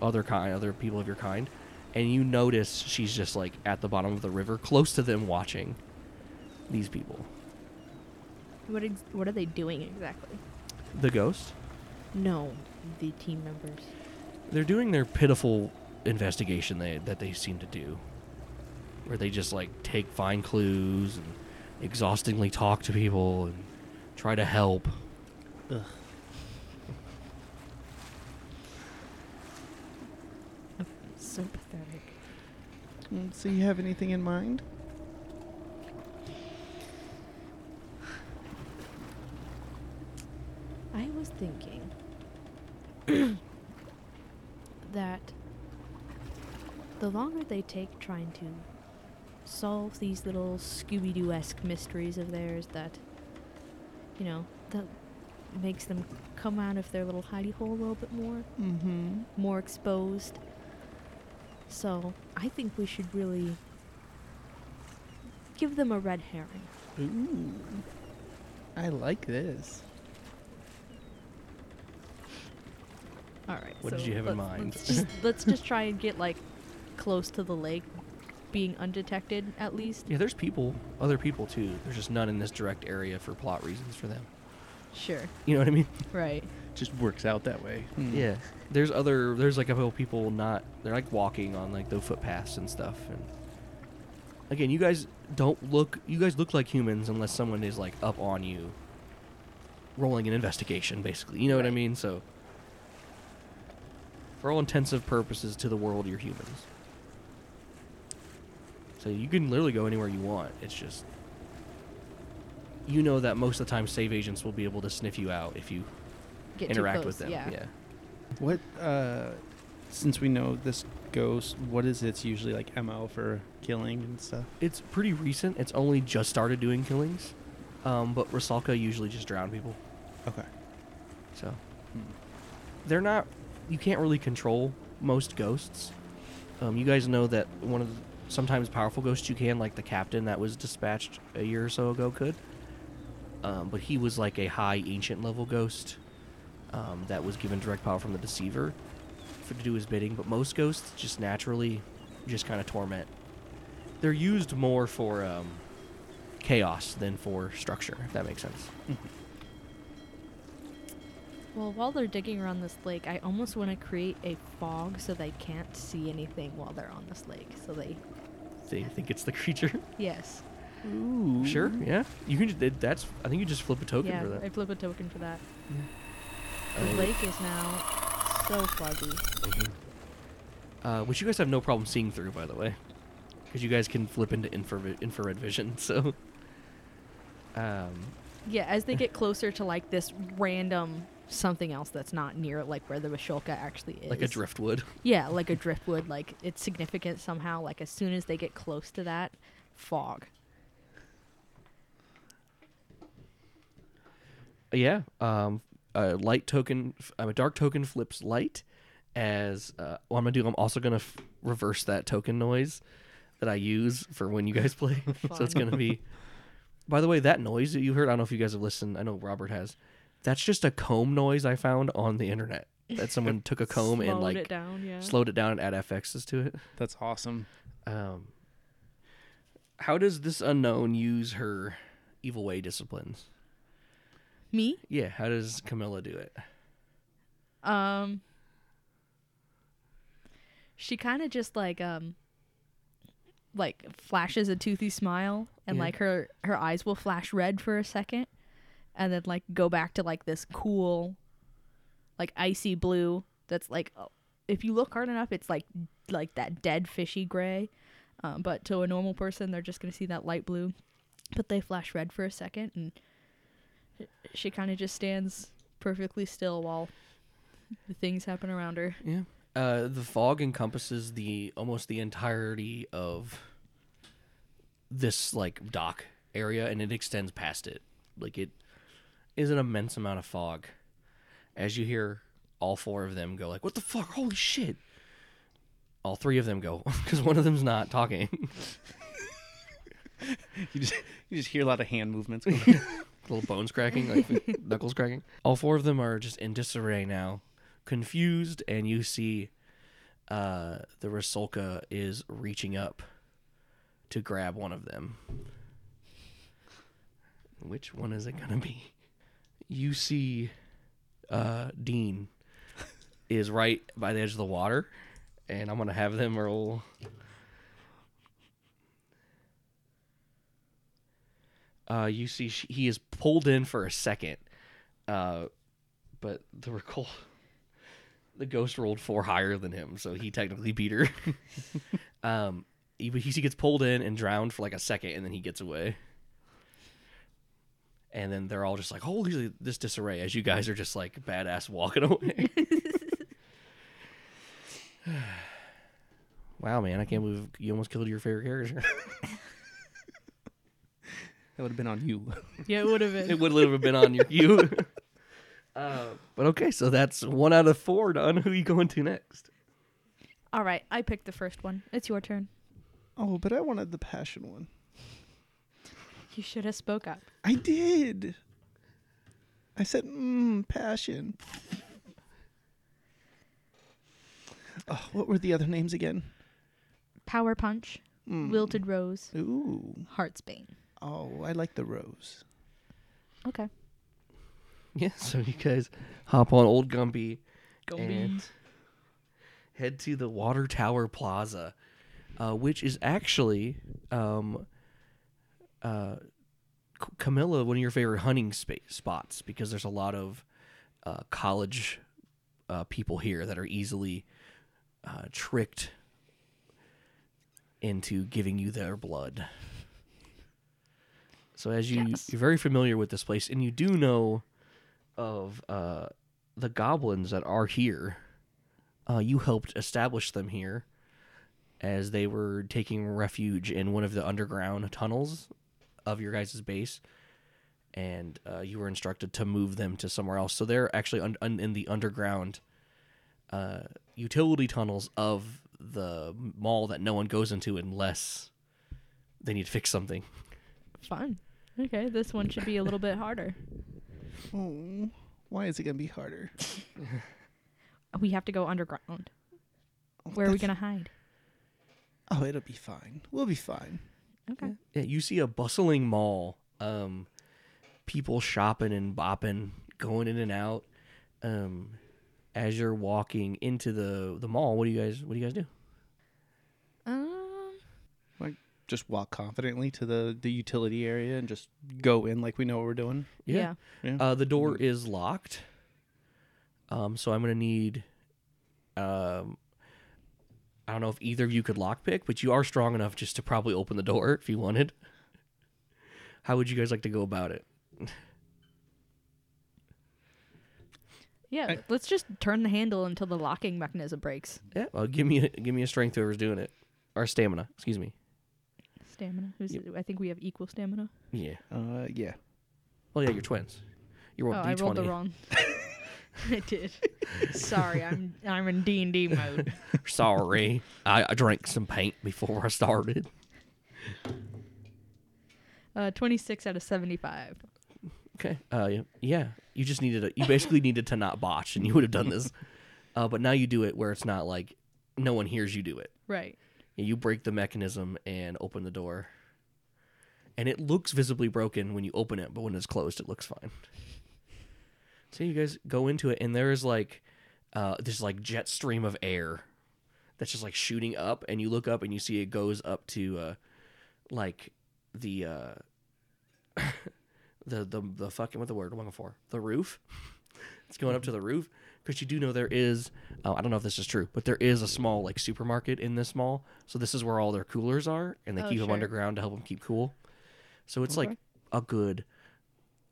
other kind, other people of your kind, and you notice she's just like at the bottom of the river, close to them, watching these people. What ex- what are they doing exactly? The ghost. No, the team members. They're doing their pitiful investigation they, that they seem to do, where they just like take fine clues and exhaustingly talk to people and try to help. Ugh. So pathetic. Mm, So you have anything in mind? I was thinking that the longer they take trying to solve these little Scooby Doo esque mysteries of theirs, that, you know, that makes them come out of their little hidey hole a little bit more, Mm-hmm. more exposed. So I think we should really give them a red herring. Ooh. I like this. All right. What did you have in mind? Let's just, let's just try and get like close to the lake, being undetected at least. Yeah, there's people, other people too. There's just none in this direct area for plot reasons for them. Sure. You know what I mean? Right. Just works out that way. Hmm. Yeah. There's other. There's like a couple people not. They're like walking on like the footpaths and stuff. And again, you guys don't look. You guys look like humans unless someone is like up on you, rolling an investigation. Basically, you know what I mean. So, for all intensive purposes, to the world, you're humans. So you can literally go anywhere you want. It's just. You know that most of the time, SAVE agents will be able to sniff you out if you Get interact close, with them. Yeah. yeah. What, uh, since we know this ghost, what is its usually like MO for killing and stuff? It's pretty recent. It's only just started doing killings. Um, but Rasalka usually just drown people. Okay. So Hmm. they're not. You can't really control most ghosts. Um, you guys know that one of the sometimes powerful ghosts you can, like the captain that was dispatched a year or so ago, could. Um, but he was like a high ancient level ghost um, that was given direct power from the deceiver for to do his bidding. But most ghosts just naturally just kind of torment. They're used more for um, chaos than for structure, if that makes sense. Well, while they're digging around this lake, I almost want to create a fog so they can't see anything while they're on this lake. So they, They think it's the creature. yes, Ooh. Sure, yeah. You can. Just, that's. I think you just flip a token yeah, for that. I flip a token for that. Uh, The lake is now so foggy. mhm. Uh, which you guys have no problem seeing through, by the way, because you guys can flip into infrared infrared vision. So, um, Yeah, as they get closer to like this random something else that's not near like where the Vashulka actually is. Like a driftwood. Yeah, like a driftwood. Like it's significant somehow. Like as soon as they get close to that, fog. Yeah. Um, a light token, um, a dark token flips light. As uh, what I'm gonna do, I'm also gonna f- reverse that token noise that I use for when you guys play. so it's gonna be. By the way, that noise that you heard, I don't know if you guys have listened. I know Robert has. That's just a comb noise I found on the internet. That someone took a comb and Slowed like it down. Yeah. slowed it down and add FXs to it. That's awesome. Um, how does this unknown use her evil way disciplines? Me? Yeah, how does Camilla do it? Um. She kind of just like um. Like flashes a toothy smile, and Yeah. like her her eyes will flash red for a second, and then like go back to like this cool, like icy blue. That's like, oh, if you look hard enough, it's like like that dead fishy gray. Um, but to a normal person, they're just gonna see that light blue. But they flash red for a second, and she kind of just stands perfectly still while the things happen around her. Yeah. Uh, the fog encompasses the almost the entirety of this like dock area, and it extends past it. Like it is an immense amount of fog. As you hear all four of them go like, "What the fuck? Holy shit!" All three of them go because one of them's not talking. You just you just hear a lot of hand movements. little bones cracking, like knuckles cracking. All four of them are just in disarray now, confused, and you see uh, the Rasulka is reaching up to grab one of them. Which one is it gonna be? You see uh, Dean is right by the edge of the water, and I'm gonna have them roll. Uh, you see, sh he is pulled in for a second, uh, but the recall, the ghost rolled four higher than him, so he technically beat her. um, he, he gets pulled in and drowned for like a second, and then he gets away. And then they're all just like, "Holy this disarray!" As you guys are just like badass walking away. wow, man, I can't believe you almost killed your favorite character. that would have been on you. Yeah, it would have been. it would have been on your you. uh, but okay, so that's one out of four done. Who are you going to next? All right, I picked the first one. It's your turn. Oh, but I wanted the passion one. You should have spoke up. I did. I said, mmm, passion. Oh, what were the other names again? Power punch, Mm. wilted rose, Ooh. heartsbane. Oh, I like the rose. Okay. Yeah, so you guys hop on Old Gumby and head to the Water Tower Plaza, uh, which is actually um, uh, Camilla, one of your favorite hunting spots because there's a lot of uh, college uh, people here that are easily uh, tricked into giving you their blood. So as you Yes. you're very familiar with this place, and you do know of uh, the goblins that are here. Uh, you helped establish them here as they were taking refuge in one of the underground tunnels of your guys' base, and uh, you were instructed to move them to somewhere else. So they're actually un- un- in the underground uh, utility tunnels of the mall that no one goes into unless they need to fix something. Fun. Okay, this one should be a little bit harder. Oh, why is it gonna be harder? We have to go underground. Oh, Where are we that's- gonna hide? Oh, it'll be fine. We'll be fine. Okay. Yeah, you see a bustling mall. Um, people shopping and bopping, going in and out. Um, as you're walking into the the mall, what do you guys what do you guys do? Um. Like just walk confidently to the the utility area and just go in like we know what we're doing. Yeah. Yeah. Uh, the door is locked. Um, so I'm gonna need. Um, I don't know if either of you could lockpick, but you are strong enough just to probably open the door if you wanted. How would you guys like to go about it? Yeah, I, let's just turn the handle until the locking mechanism breaks. Yeah, well, give me a, give me a strength whoever's doing it, or stamina. Excuse me. Stamina. Yep. I think we have equal stamina. Yeah. Uh, yeah. Well, yeah, you're twins. You're oh, D20. I rolled the wrong. I did. Sorry, I'm I'm in D and D mode. Sorry, I, I drank some paint before I started. Uh, 26 out of 75. Okay. Uh, yeah, yeah. You just needed a, you basically needed to not botch, and you would have done this. Uh, but now you do it where it's not like no one hears you do it. Right. Yeah, you break the mechanism and open the door, and it looks visibly broken when you open it, but when it's closed, it looks fine. So you guys go into it, and there is like uh, this like jet stream of air that's just like shooting up, and you look up and you see it goes up to uh, like the uh, the the the fucking what the word I'm looking for the roof. it's going up to the roof because you do know there is uh, I don't know if this is true, but there is a small like supermarket in this mall. So this is where all their coolers are, and they Oh, keep them underground to help them keep cool. So it's Okay. like a good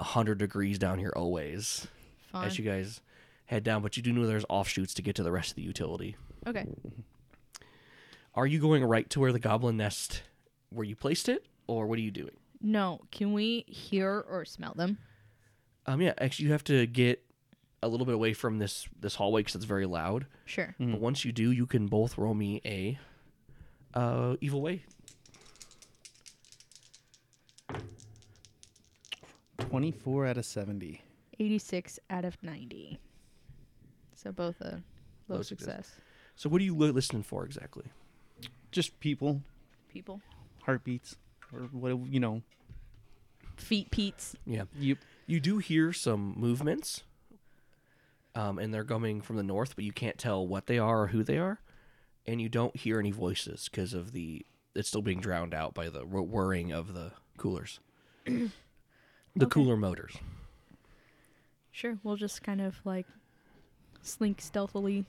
hundred degrees down here always Fine. as you guys head down. But you do know there's offshoots to get to the rest of the utility. okay. Are you going right to where the goblin nest where you placed it, or what are you doing? No, can we hear or smell them? Um, yeah, actually, you have to get a little bit away from this this hallway because it's very loud. Sure. But once you do, you can both roll me a uh, evil way. 24 out of 70. 86 out of 90. So both a low, Low success. success. So, what are you li- listening for exactly? Just people, People. heartbeats, or what, you know. Feet Pete's. Yeah, Yep. you do hear some movements, um, and they're coming from the north, but you can't tell what they are or who they are, and you don't hear any voices because of the it's still being drowned out by the wh- whirring of the coolers, the Okay. cooler motors. Sure. We'll just kind of like slink stealthily.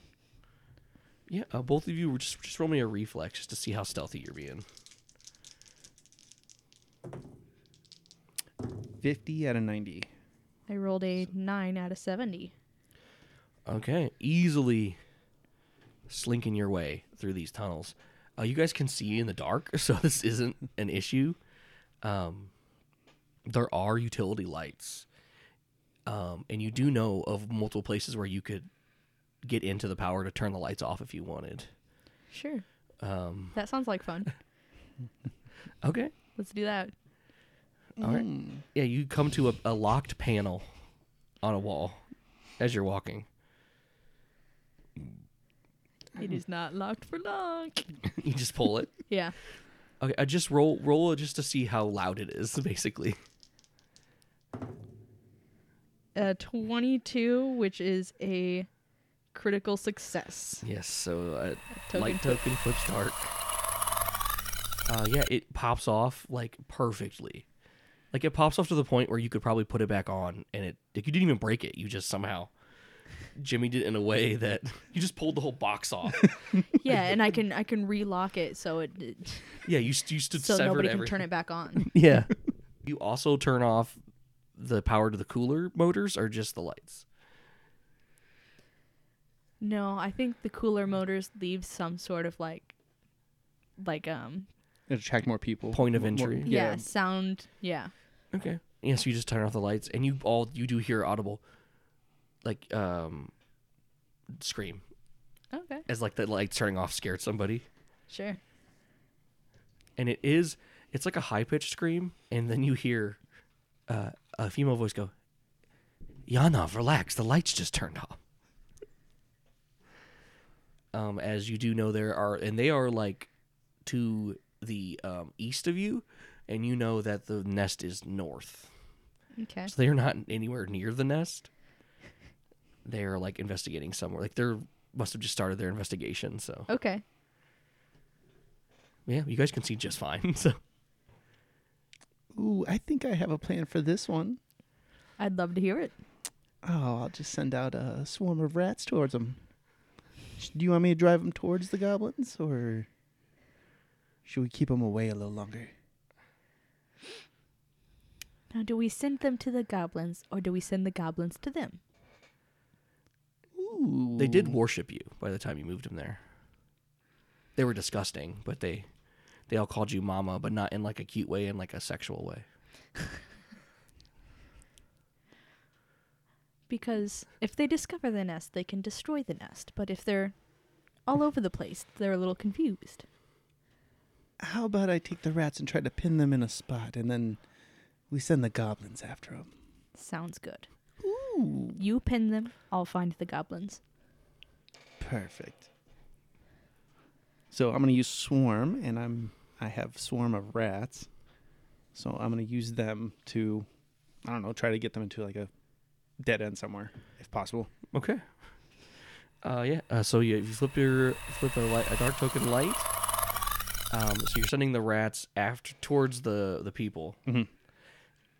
Yeah, uh, both of you were just just roll me a reflex just to see how stealthy you're being. 50 out of 90. I rolled a 9 out of 70. Okay, easily slinking your way through these tunnels. Uh, you guys can see in the dark, so this isn't an issue. Um, there are utility lights, um, and you do know of multiple places where you could get into the power to turn the lights off if you wanted. Sure. Um, That sounds like fun. okay, Let's do that. all right. Yeah, you come to a, a locked panel on a wall as you're walking. It is not locked for long. you just pull it. Yeah. Okay, I just roll roll it just to see how loud it is, basically. A 22, which is a critical success. Yes, so uh, Token light flip. token flips dark. Uh, yeah, it pops off like perfectly. Like it pops off to the point where you could probably put it back on, and it like you didn't even break it. You just somehow Jimmy did it in a way that you just pulled the whole box off. Yeah, and I can I can relock it so it, it yeah, you you stood so severed nobody can everything. turn it back on. Yeah. you also turn off the power to the cooler motors, or just the lights. No, I think the cooler motors leave some sort of like like um It'll attract more people. Point of More- more- entry. yeah, sound yeah. Okay. Yeah, so you just turn off the lights, and you all you do hear audible, like um, scream Okay. as like the lights turning off scared somebody, Sure. and it is it's like a high pitched scream, and then you hear uh, a female voice go, Yanov, relax, the lights just turned off." Um, as you do know, there are, and they are like to the um, east of you, and you know that the nest is north. Okay. So they're not anywhere near the nest. They're like investigating somewhere. Like they're must have just started their investigation. So Okay. yeah, you guys can see just fine. So Ooh, I think I have a plan for this one. I'd love to hear it. Oh, I'll just send out a swarm of rats towards them. Do you want me to drive them towards the goblins, or should we keep them away a little longer? Now, do we send them to the goblins or do we send the goblins to them? Ooh. They did worship you by the time you moved them there. They were disgusting, but they they all called you mama, but not in like a cute way, in like a sexual way. Because if they discover the nest, they can destroy the nest. But if they're all over the place, they're a little confused. How about I take the rats and try to pin them in a spot, and then we send the goblins after them. Sounds good. Ooh. You pin them, I'll find the goblins. Perfect. So I'm gonna use swarm, and I'm I have swarm of rats. So I'm gonna use them to, I don't know, try to get them into like a dead end somewhere, if possible. Okay. Uh, yeah. Uh, so you, you flip your flip a light, a dark token light. Um, so you're sending the rats after towards the the people. Mhm.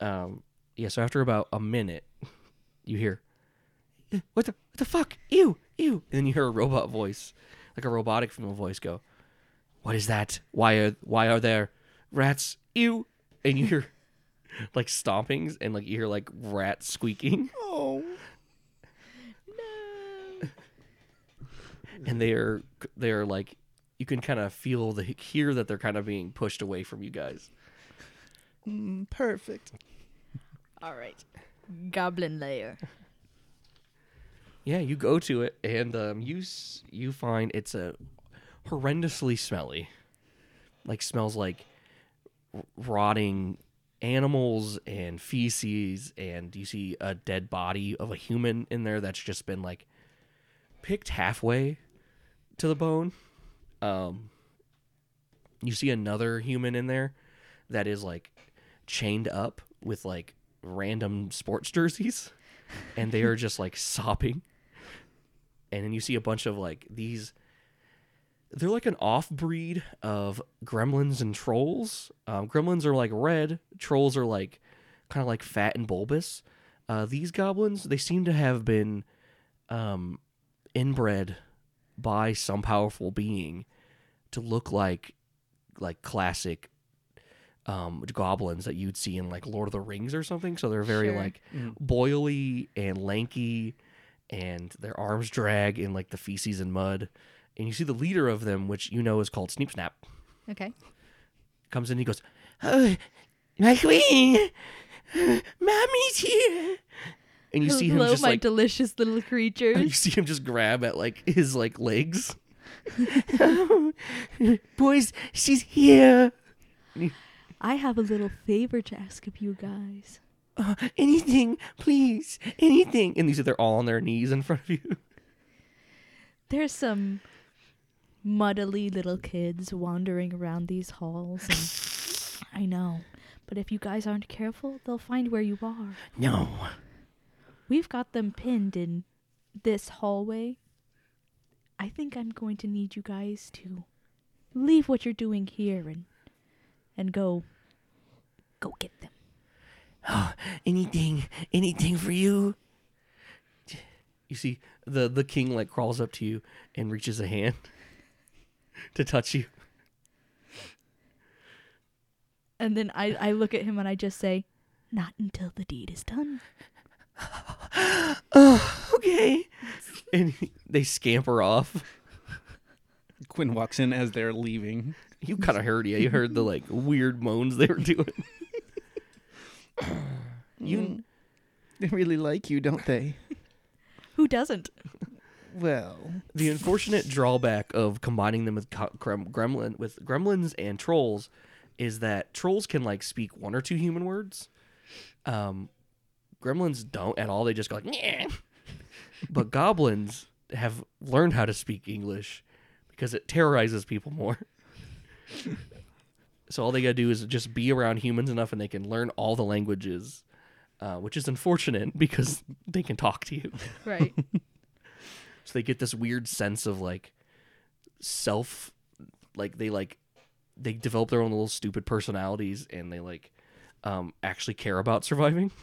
Um, yeah. So after about a minute, you hear, "Eh, "What the what the fuck? Ew, ew!" And then you hear a robot voice, like a robotic female voice, go, "What is that? Why are why are there rats? Ew!" And you hear like stompings and like you hear like rats squeaking. Oh. No! And they are they are like you can kind of feel the hear that they're kind of being pushed away from you guys. Mm, perfect. All right. Goblin lair. Yeah, you go to it and um, you you find it's a horrendously smelly, like smells like rotting animals and feces, and you see a dead body of a human in there that's just been like picked halfway to the bone. Um, you see another human in there that is like chained up with like random sports jerseys and they are just like sopping and then you see a bunch of like these they're like an off breed of gremlins and trolls um, gremlins are like red trolls are like kind of like fat and bulbous uh, these goblins they seem to have been um, inbred by some powerful being to look like like classic um, goblins that you'd see in like Lord of the Rings or something. So they're very Sure. like boily and lanky, and their arms drag in like the feces and mud. And you see the leader of them, which you know is called Sneep Snap, Okay. comes in. And he goes, "Oh, my queen, mommy's here." And you see him Hello, just my like delicious little you creatures. see him just grab at like his like legs. Boys, she's here. I have a little favor to ask of you guys. Uh, anything, please, anything. And these are they're all on their knees in front of you. There's some muddly little kids wandering around these halls. And I know. But if you guys aren't careful, they'll find where you are. No. We've got them pinned in this hallway. I think I'm going to need you guys to leave what you're doing here and and go go get them. Oh, anything, anything for you. You see the the king like crawls up to you and reaches a hand to touch you. And then I, I look at him and I just say, Not until the deed is done. Oh, okay. And he- they scamper off. Quinn walks in as they're leaving. You kind of heard, yeah. You heard the like weird moans they were doing. you They really like you, don't they? Who doesn't? Well, the unfortunate drawback of combining them with co- gremlin with gremlins and trolls is that trolls can like speak one or two human words. Um, gremlins don't at all. They just go like, "Nyeh." but goblins have learned how to speak English because it terrorizes people more. so all they gotta do is just be around humans enough, and they can learn all the languages, uh, which is unfortunate because they can talk to you. Right. So they get this weird sense of like self like they like they develop their own little stupid personalities and they like um actually care about surviving.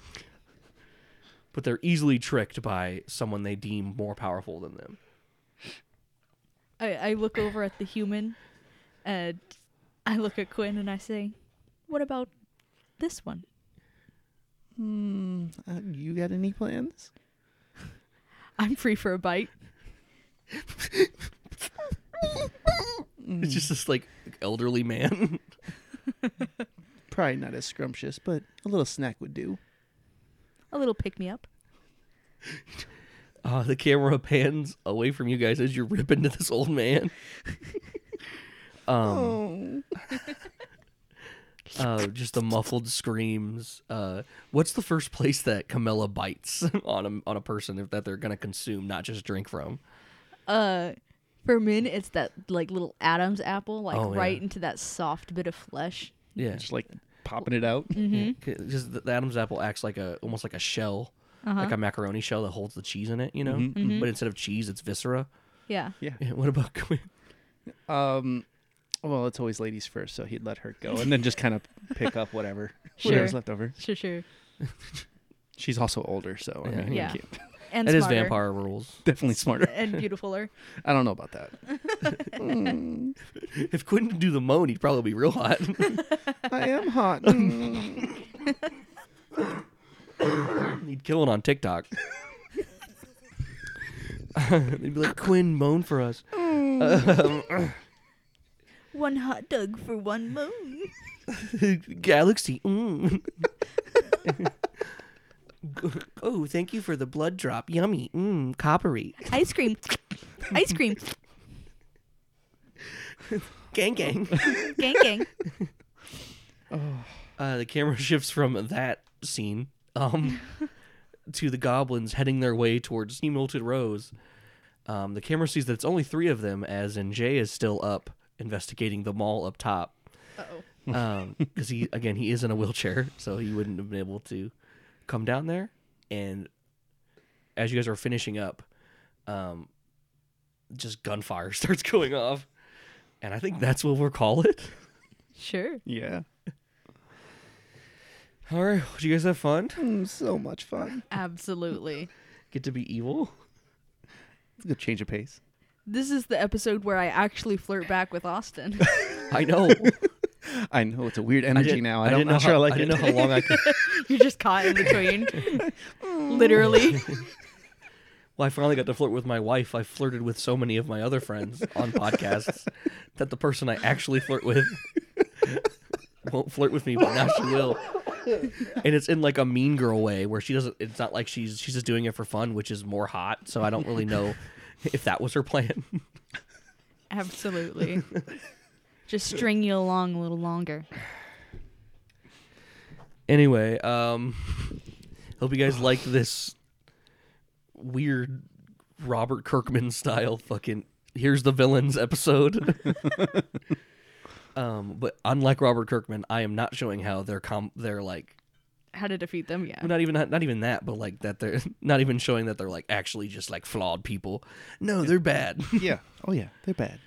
But they're easily tricked by someone they deem more powerful than them. I, I look over at the human and I look at Quinn and I say, What about this one? hmm, uh, you got any plans? I'm free for a bite. It's just this like elderly man. Probably not as scrumptious, but a little snack would do. A little pick me up. Uh, the camera pans away from you guys as you rip into this old man. um, uh, just the muffled screams. Uh, what's the first place that Camilla bites on a on a person if that they're gonna consume, not just drink from? Uh, for Min, it's that like little Adam's apple, like Oh, yeah. right into that soft bit of flesh. Yeah, Just like popping it out. Mm-hmm. C- just the, the Adam's apple acts like a almost like a shell, Uh-huh. like a macaroni shell that holds the cheese in it. You know, Mhm. Mhm. but instead of cheese, it's viscera. Yeah. Yeah, what about Quinn? Um, well, it's always ladies first, so he'd let her go, and then just kind of pick up whatever Sure. whatever's left over. Sure, sure. She's also older, so I Yeah. mean, you Yeah. can't- And That is smarter. vampire rules. definitely smarter. and beautifuler. I don't know about that. Mm, If Quinn could do the moan, he'd probably be real hot. I am hot. He'd kill it on TikTok. They'd be like, Quinn, moan for us. Um, One hot dog for one moon. Galaxy. Mm. Oh, thank you for the blood drop. Yummy. Mm, coppery. Ice cream. Ice cream. Gang, gang. gang gang. Uh, the camera shifts from that scene um, to the goblins heading their way towards Melted Rose. Um, the camera sees that it's only three of them, as in Jay is still up investigating the mall up top. Uh-oh. because he again he is in a wheelchair, so he wouldn't have been able to come down there. And as you guys are finishing up, um, just gunfire starts going off, and I think that's what we'll call it. Sure. yeah, All right, did you guys have fun? Mm, so much fun. Absolutely. Get to be evil. It's a good change of pace. This is the episode where I actually flirt back with Austin. I know. I know it's a weird I energy didn't- now. I I don't didn't know know sure how, I like I it. didn't know how long I could. You're just caught in between. Literally. Well, I finally got to flirt with my wife. I flirted with so many of my other friends on podcasts that the person I actually flirt with won't flirt with me, but now she will. And it's in like a mean girl way where she doesn't. It's not like she's she's just doing it for fun, which is more hot. So I don't really know if that was her plan. Absolutely. Just string you along a little longer. Anyway, um, hope you guys like this weird Robert Kirkman style fucking here's the villains episode. um, but unlike Robert Kirkman, I am not showing how they're com they're like How to defeat them? Yeah. not even not even that, but like that they're not even showing that they're like actually just like flawed people. No, they're bad. yeah. Oh yeah, they're bad.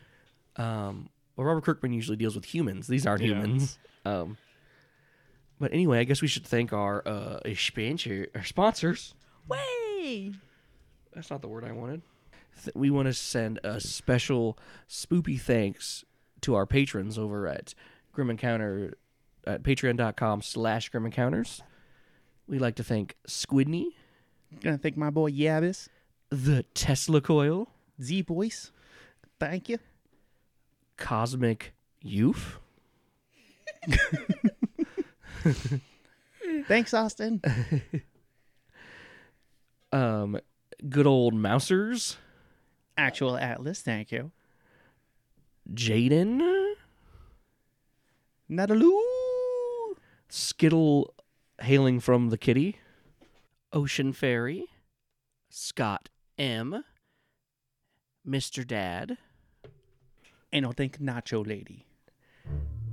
Um, well, Robert Kirkman usually deals with humans. These aren't Yeah. humans. Um, but anyway, I guess we should thank our uh sponsor, our sponsors. Way. That's not the word I wanted. Th- we want to send a special spoopy thanks to our patrons over at Grim Encounter at patreon.com slash Grim Encounters. We'd like to thank Squidney, Gonna thank my boy Yavis, the Tesla Coil, Z Boys. Thank you. Cosmic Youth, Thanks, Austin. um, good old Mousers, Actual Atlas. Thank you. Jaden, Nadaloo. Skittle hailing from the kitty, Ocean Fairy, Scott M, Mr. Dad. And I'll thank Nacho Lady.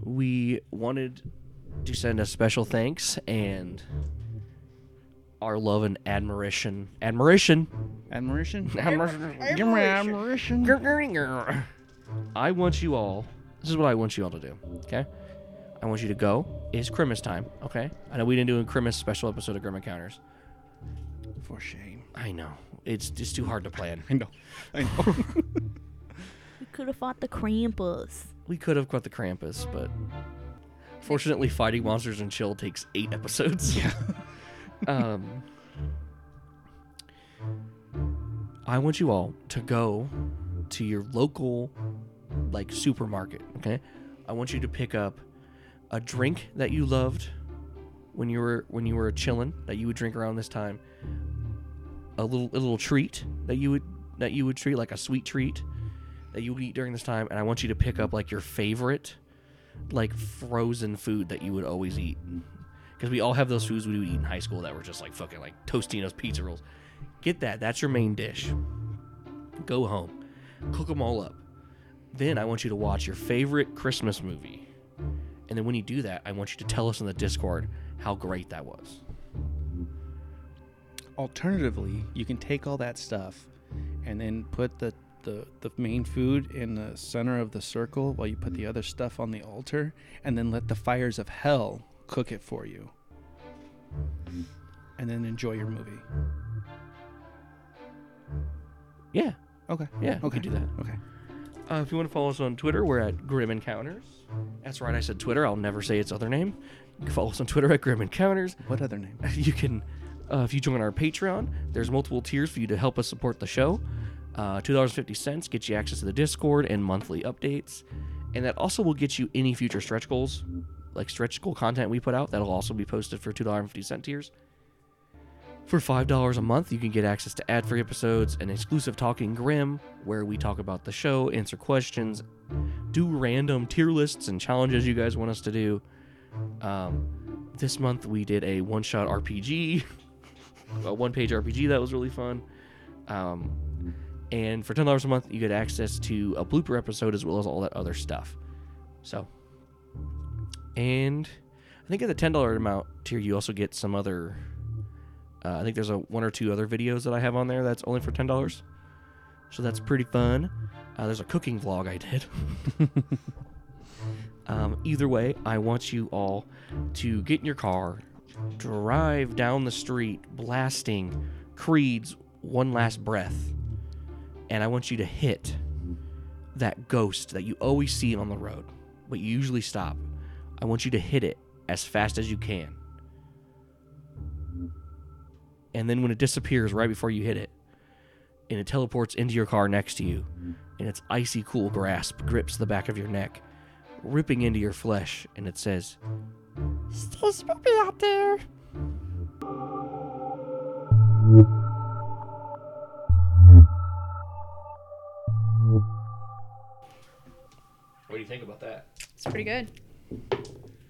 We wanted to send a special thanks and our love and admiration. Admiration. Admiration. Admiration. I want you all. This is what I want you all to do. Okay. I want you to go. It's Christmas time. Okay. I know we didn't do a Christmas special episode of Grim Encounters. For shame. I know it's just too hard to plan. I know. I know. We could have fought the Krampus. We could have caught the Krampus, but fortunately, fighting monsters and chill takes eight episodes. Yeah. um, I want you all to go to your local like supermarket, okay? I want you to pick up a drink that you loved when you were when you were chilling that you would drink around this time. A little a little treat that you would that you would treat like a sweet treat that you eat during this time and I want you to pick up like your favorite like frozen food that you would always eat. Because we all have those foods we would eat in high school that were just like fucking like Tostinos pizza rolls. Get that. That's your main dish. Go home. Cook them all up. Then I want you to watch your favorite Christmas movie. And then when you do that, I want you to tell us in the Discord how great that was. Alternatively, you can take all that stuff and then put the, the, the main food in the center of the circle while you put the other stuff on the altar and then let the fires of hell cook it for you. And then enjoy your movie. Yeah. Okay. Yeah. Okay. do that. Okay. Uh, if you want to follow us on Twitter, we're at Grim Encounters. That's right, I said Twitter. I'll never say its other name. You can follow us on Twitter at Grim Encounters. What other name? You can, uh, if you join our Patreon, there's multiple tiers for you to help us support the show. Uh, $2.50 gets you access to the Discord and monthly updates. And that also will get you any future stretch goals, like stretch goal content we put out. That'll also be posted for $2.50 tiers. For $5 a month, you can get access to ad free episodes and exclusive Talking Grim, where we talk about the show, answer questions, do random tier lists and challenges you guys want us to do. Um, this month we did a one shot RPG, a one page RPG that was really fun. Um, and for $10 a month, you get access to a blooper episode as well as all that other stuff. So, and I think at the $10 amount tier, you also get some other. Uh, I think there's a one or two other videos that I have on there that's only for ten dollars, so that's pretty fun. Uh, there's a cooking vlog I did. um, either way, I want you all to get in your car, drive down the street, blasting Creed's "One Last Breath," and I want you to hit that ghost that you always see on the road, but you usually stop. I want you to hit it as fast as you can and then when it disappears right before you hit it, and it teleports into your car next to you, and its icy cool grasp grips the back of your neck, ripping into your flesh, and it says, Stay spooky out there. What do you think about that? It's pretty good.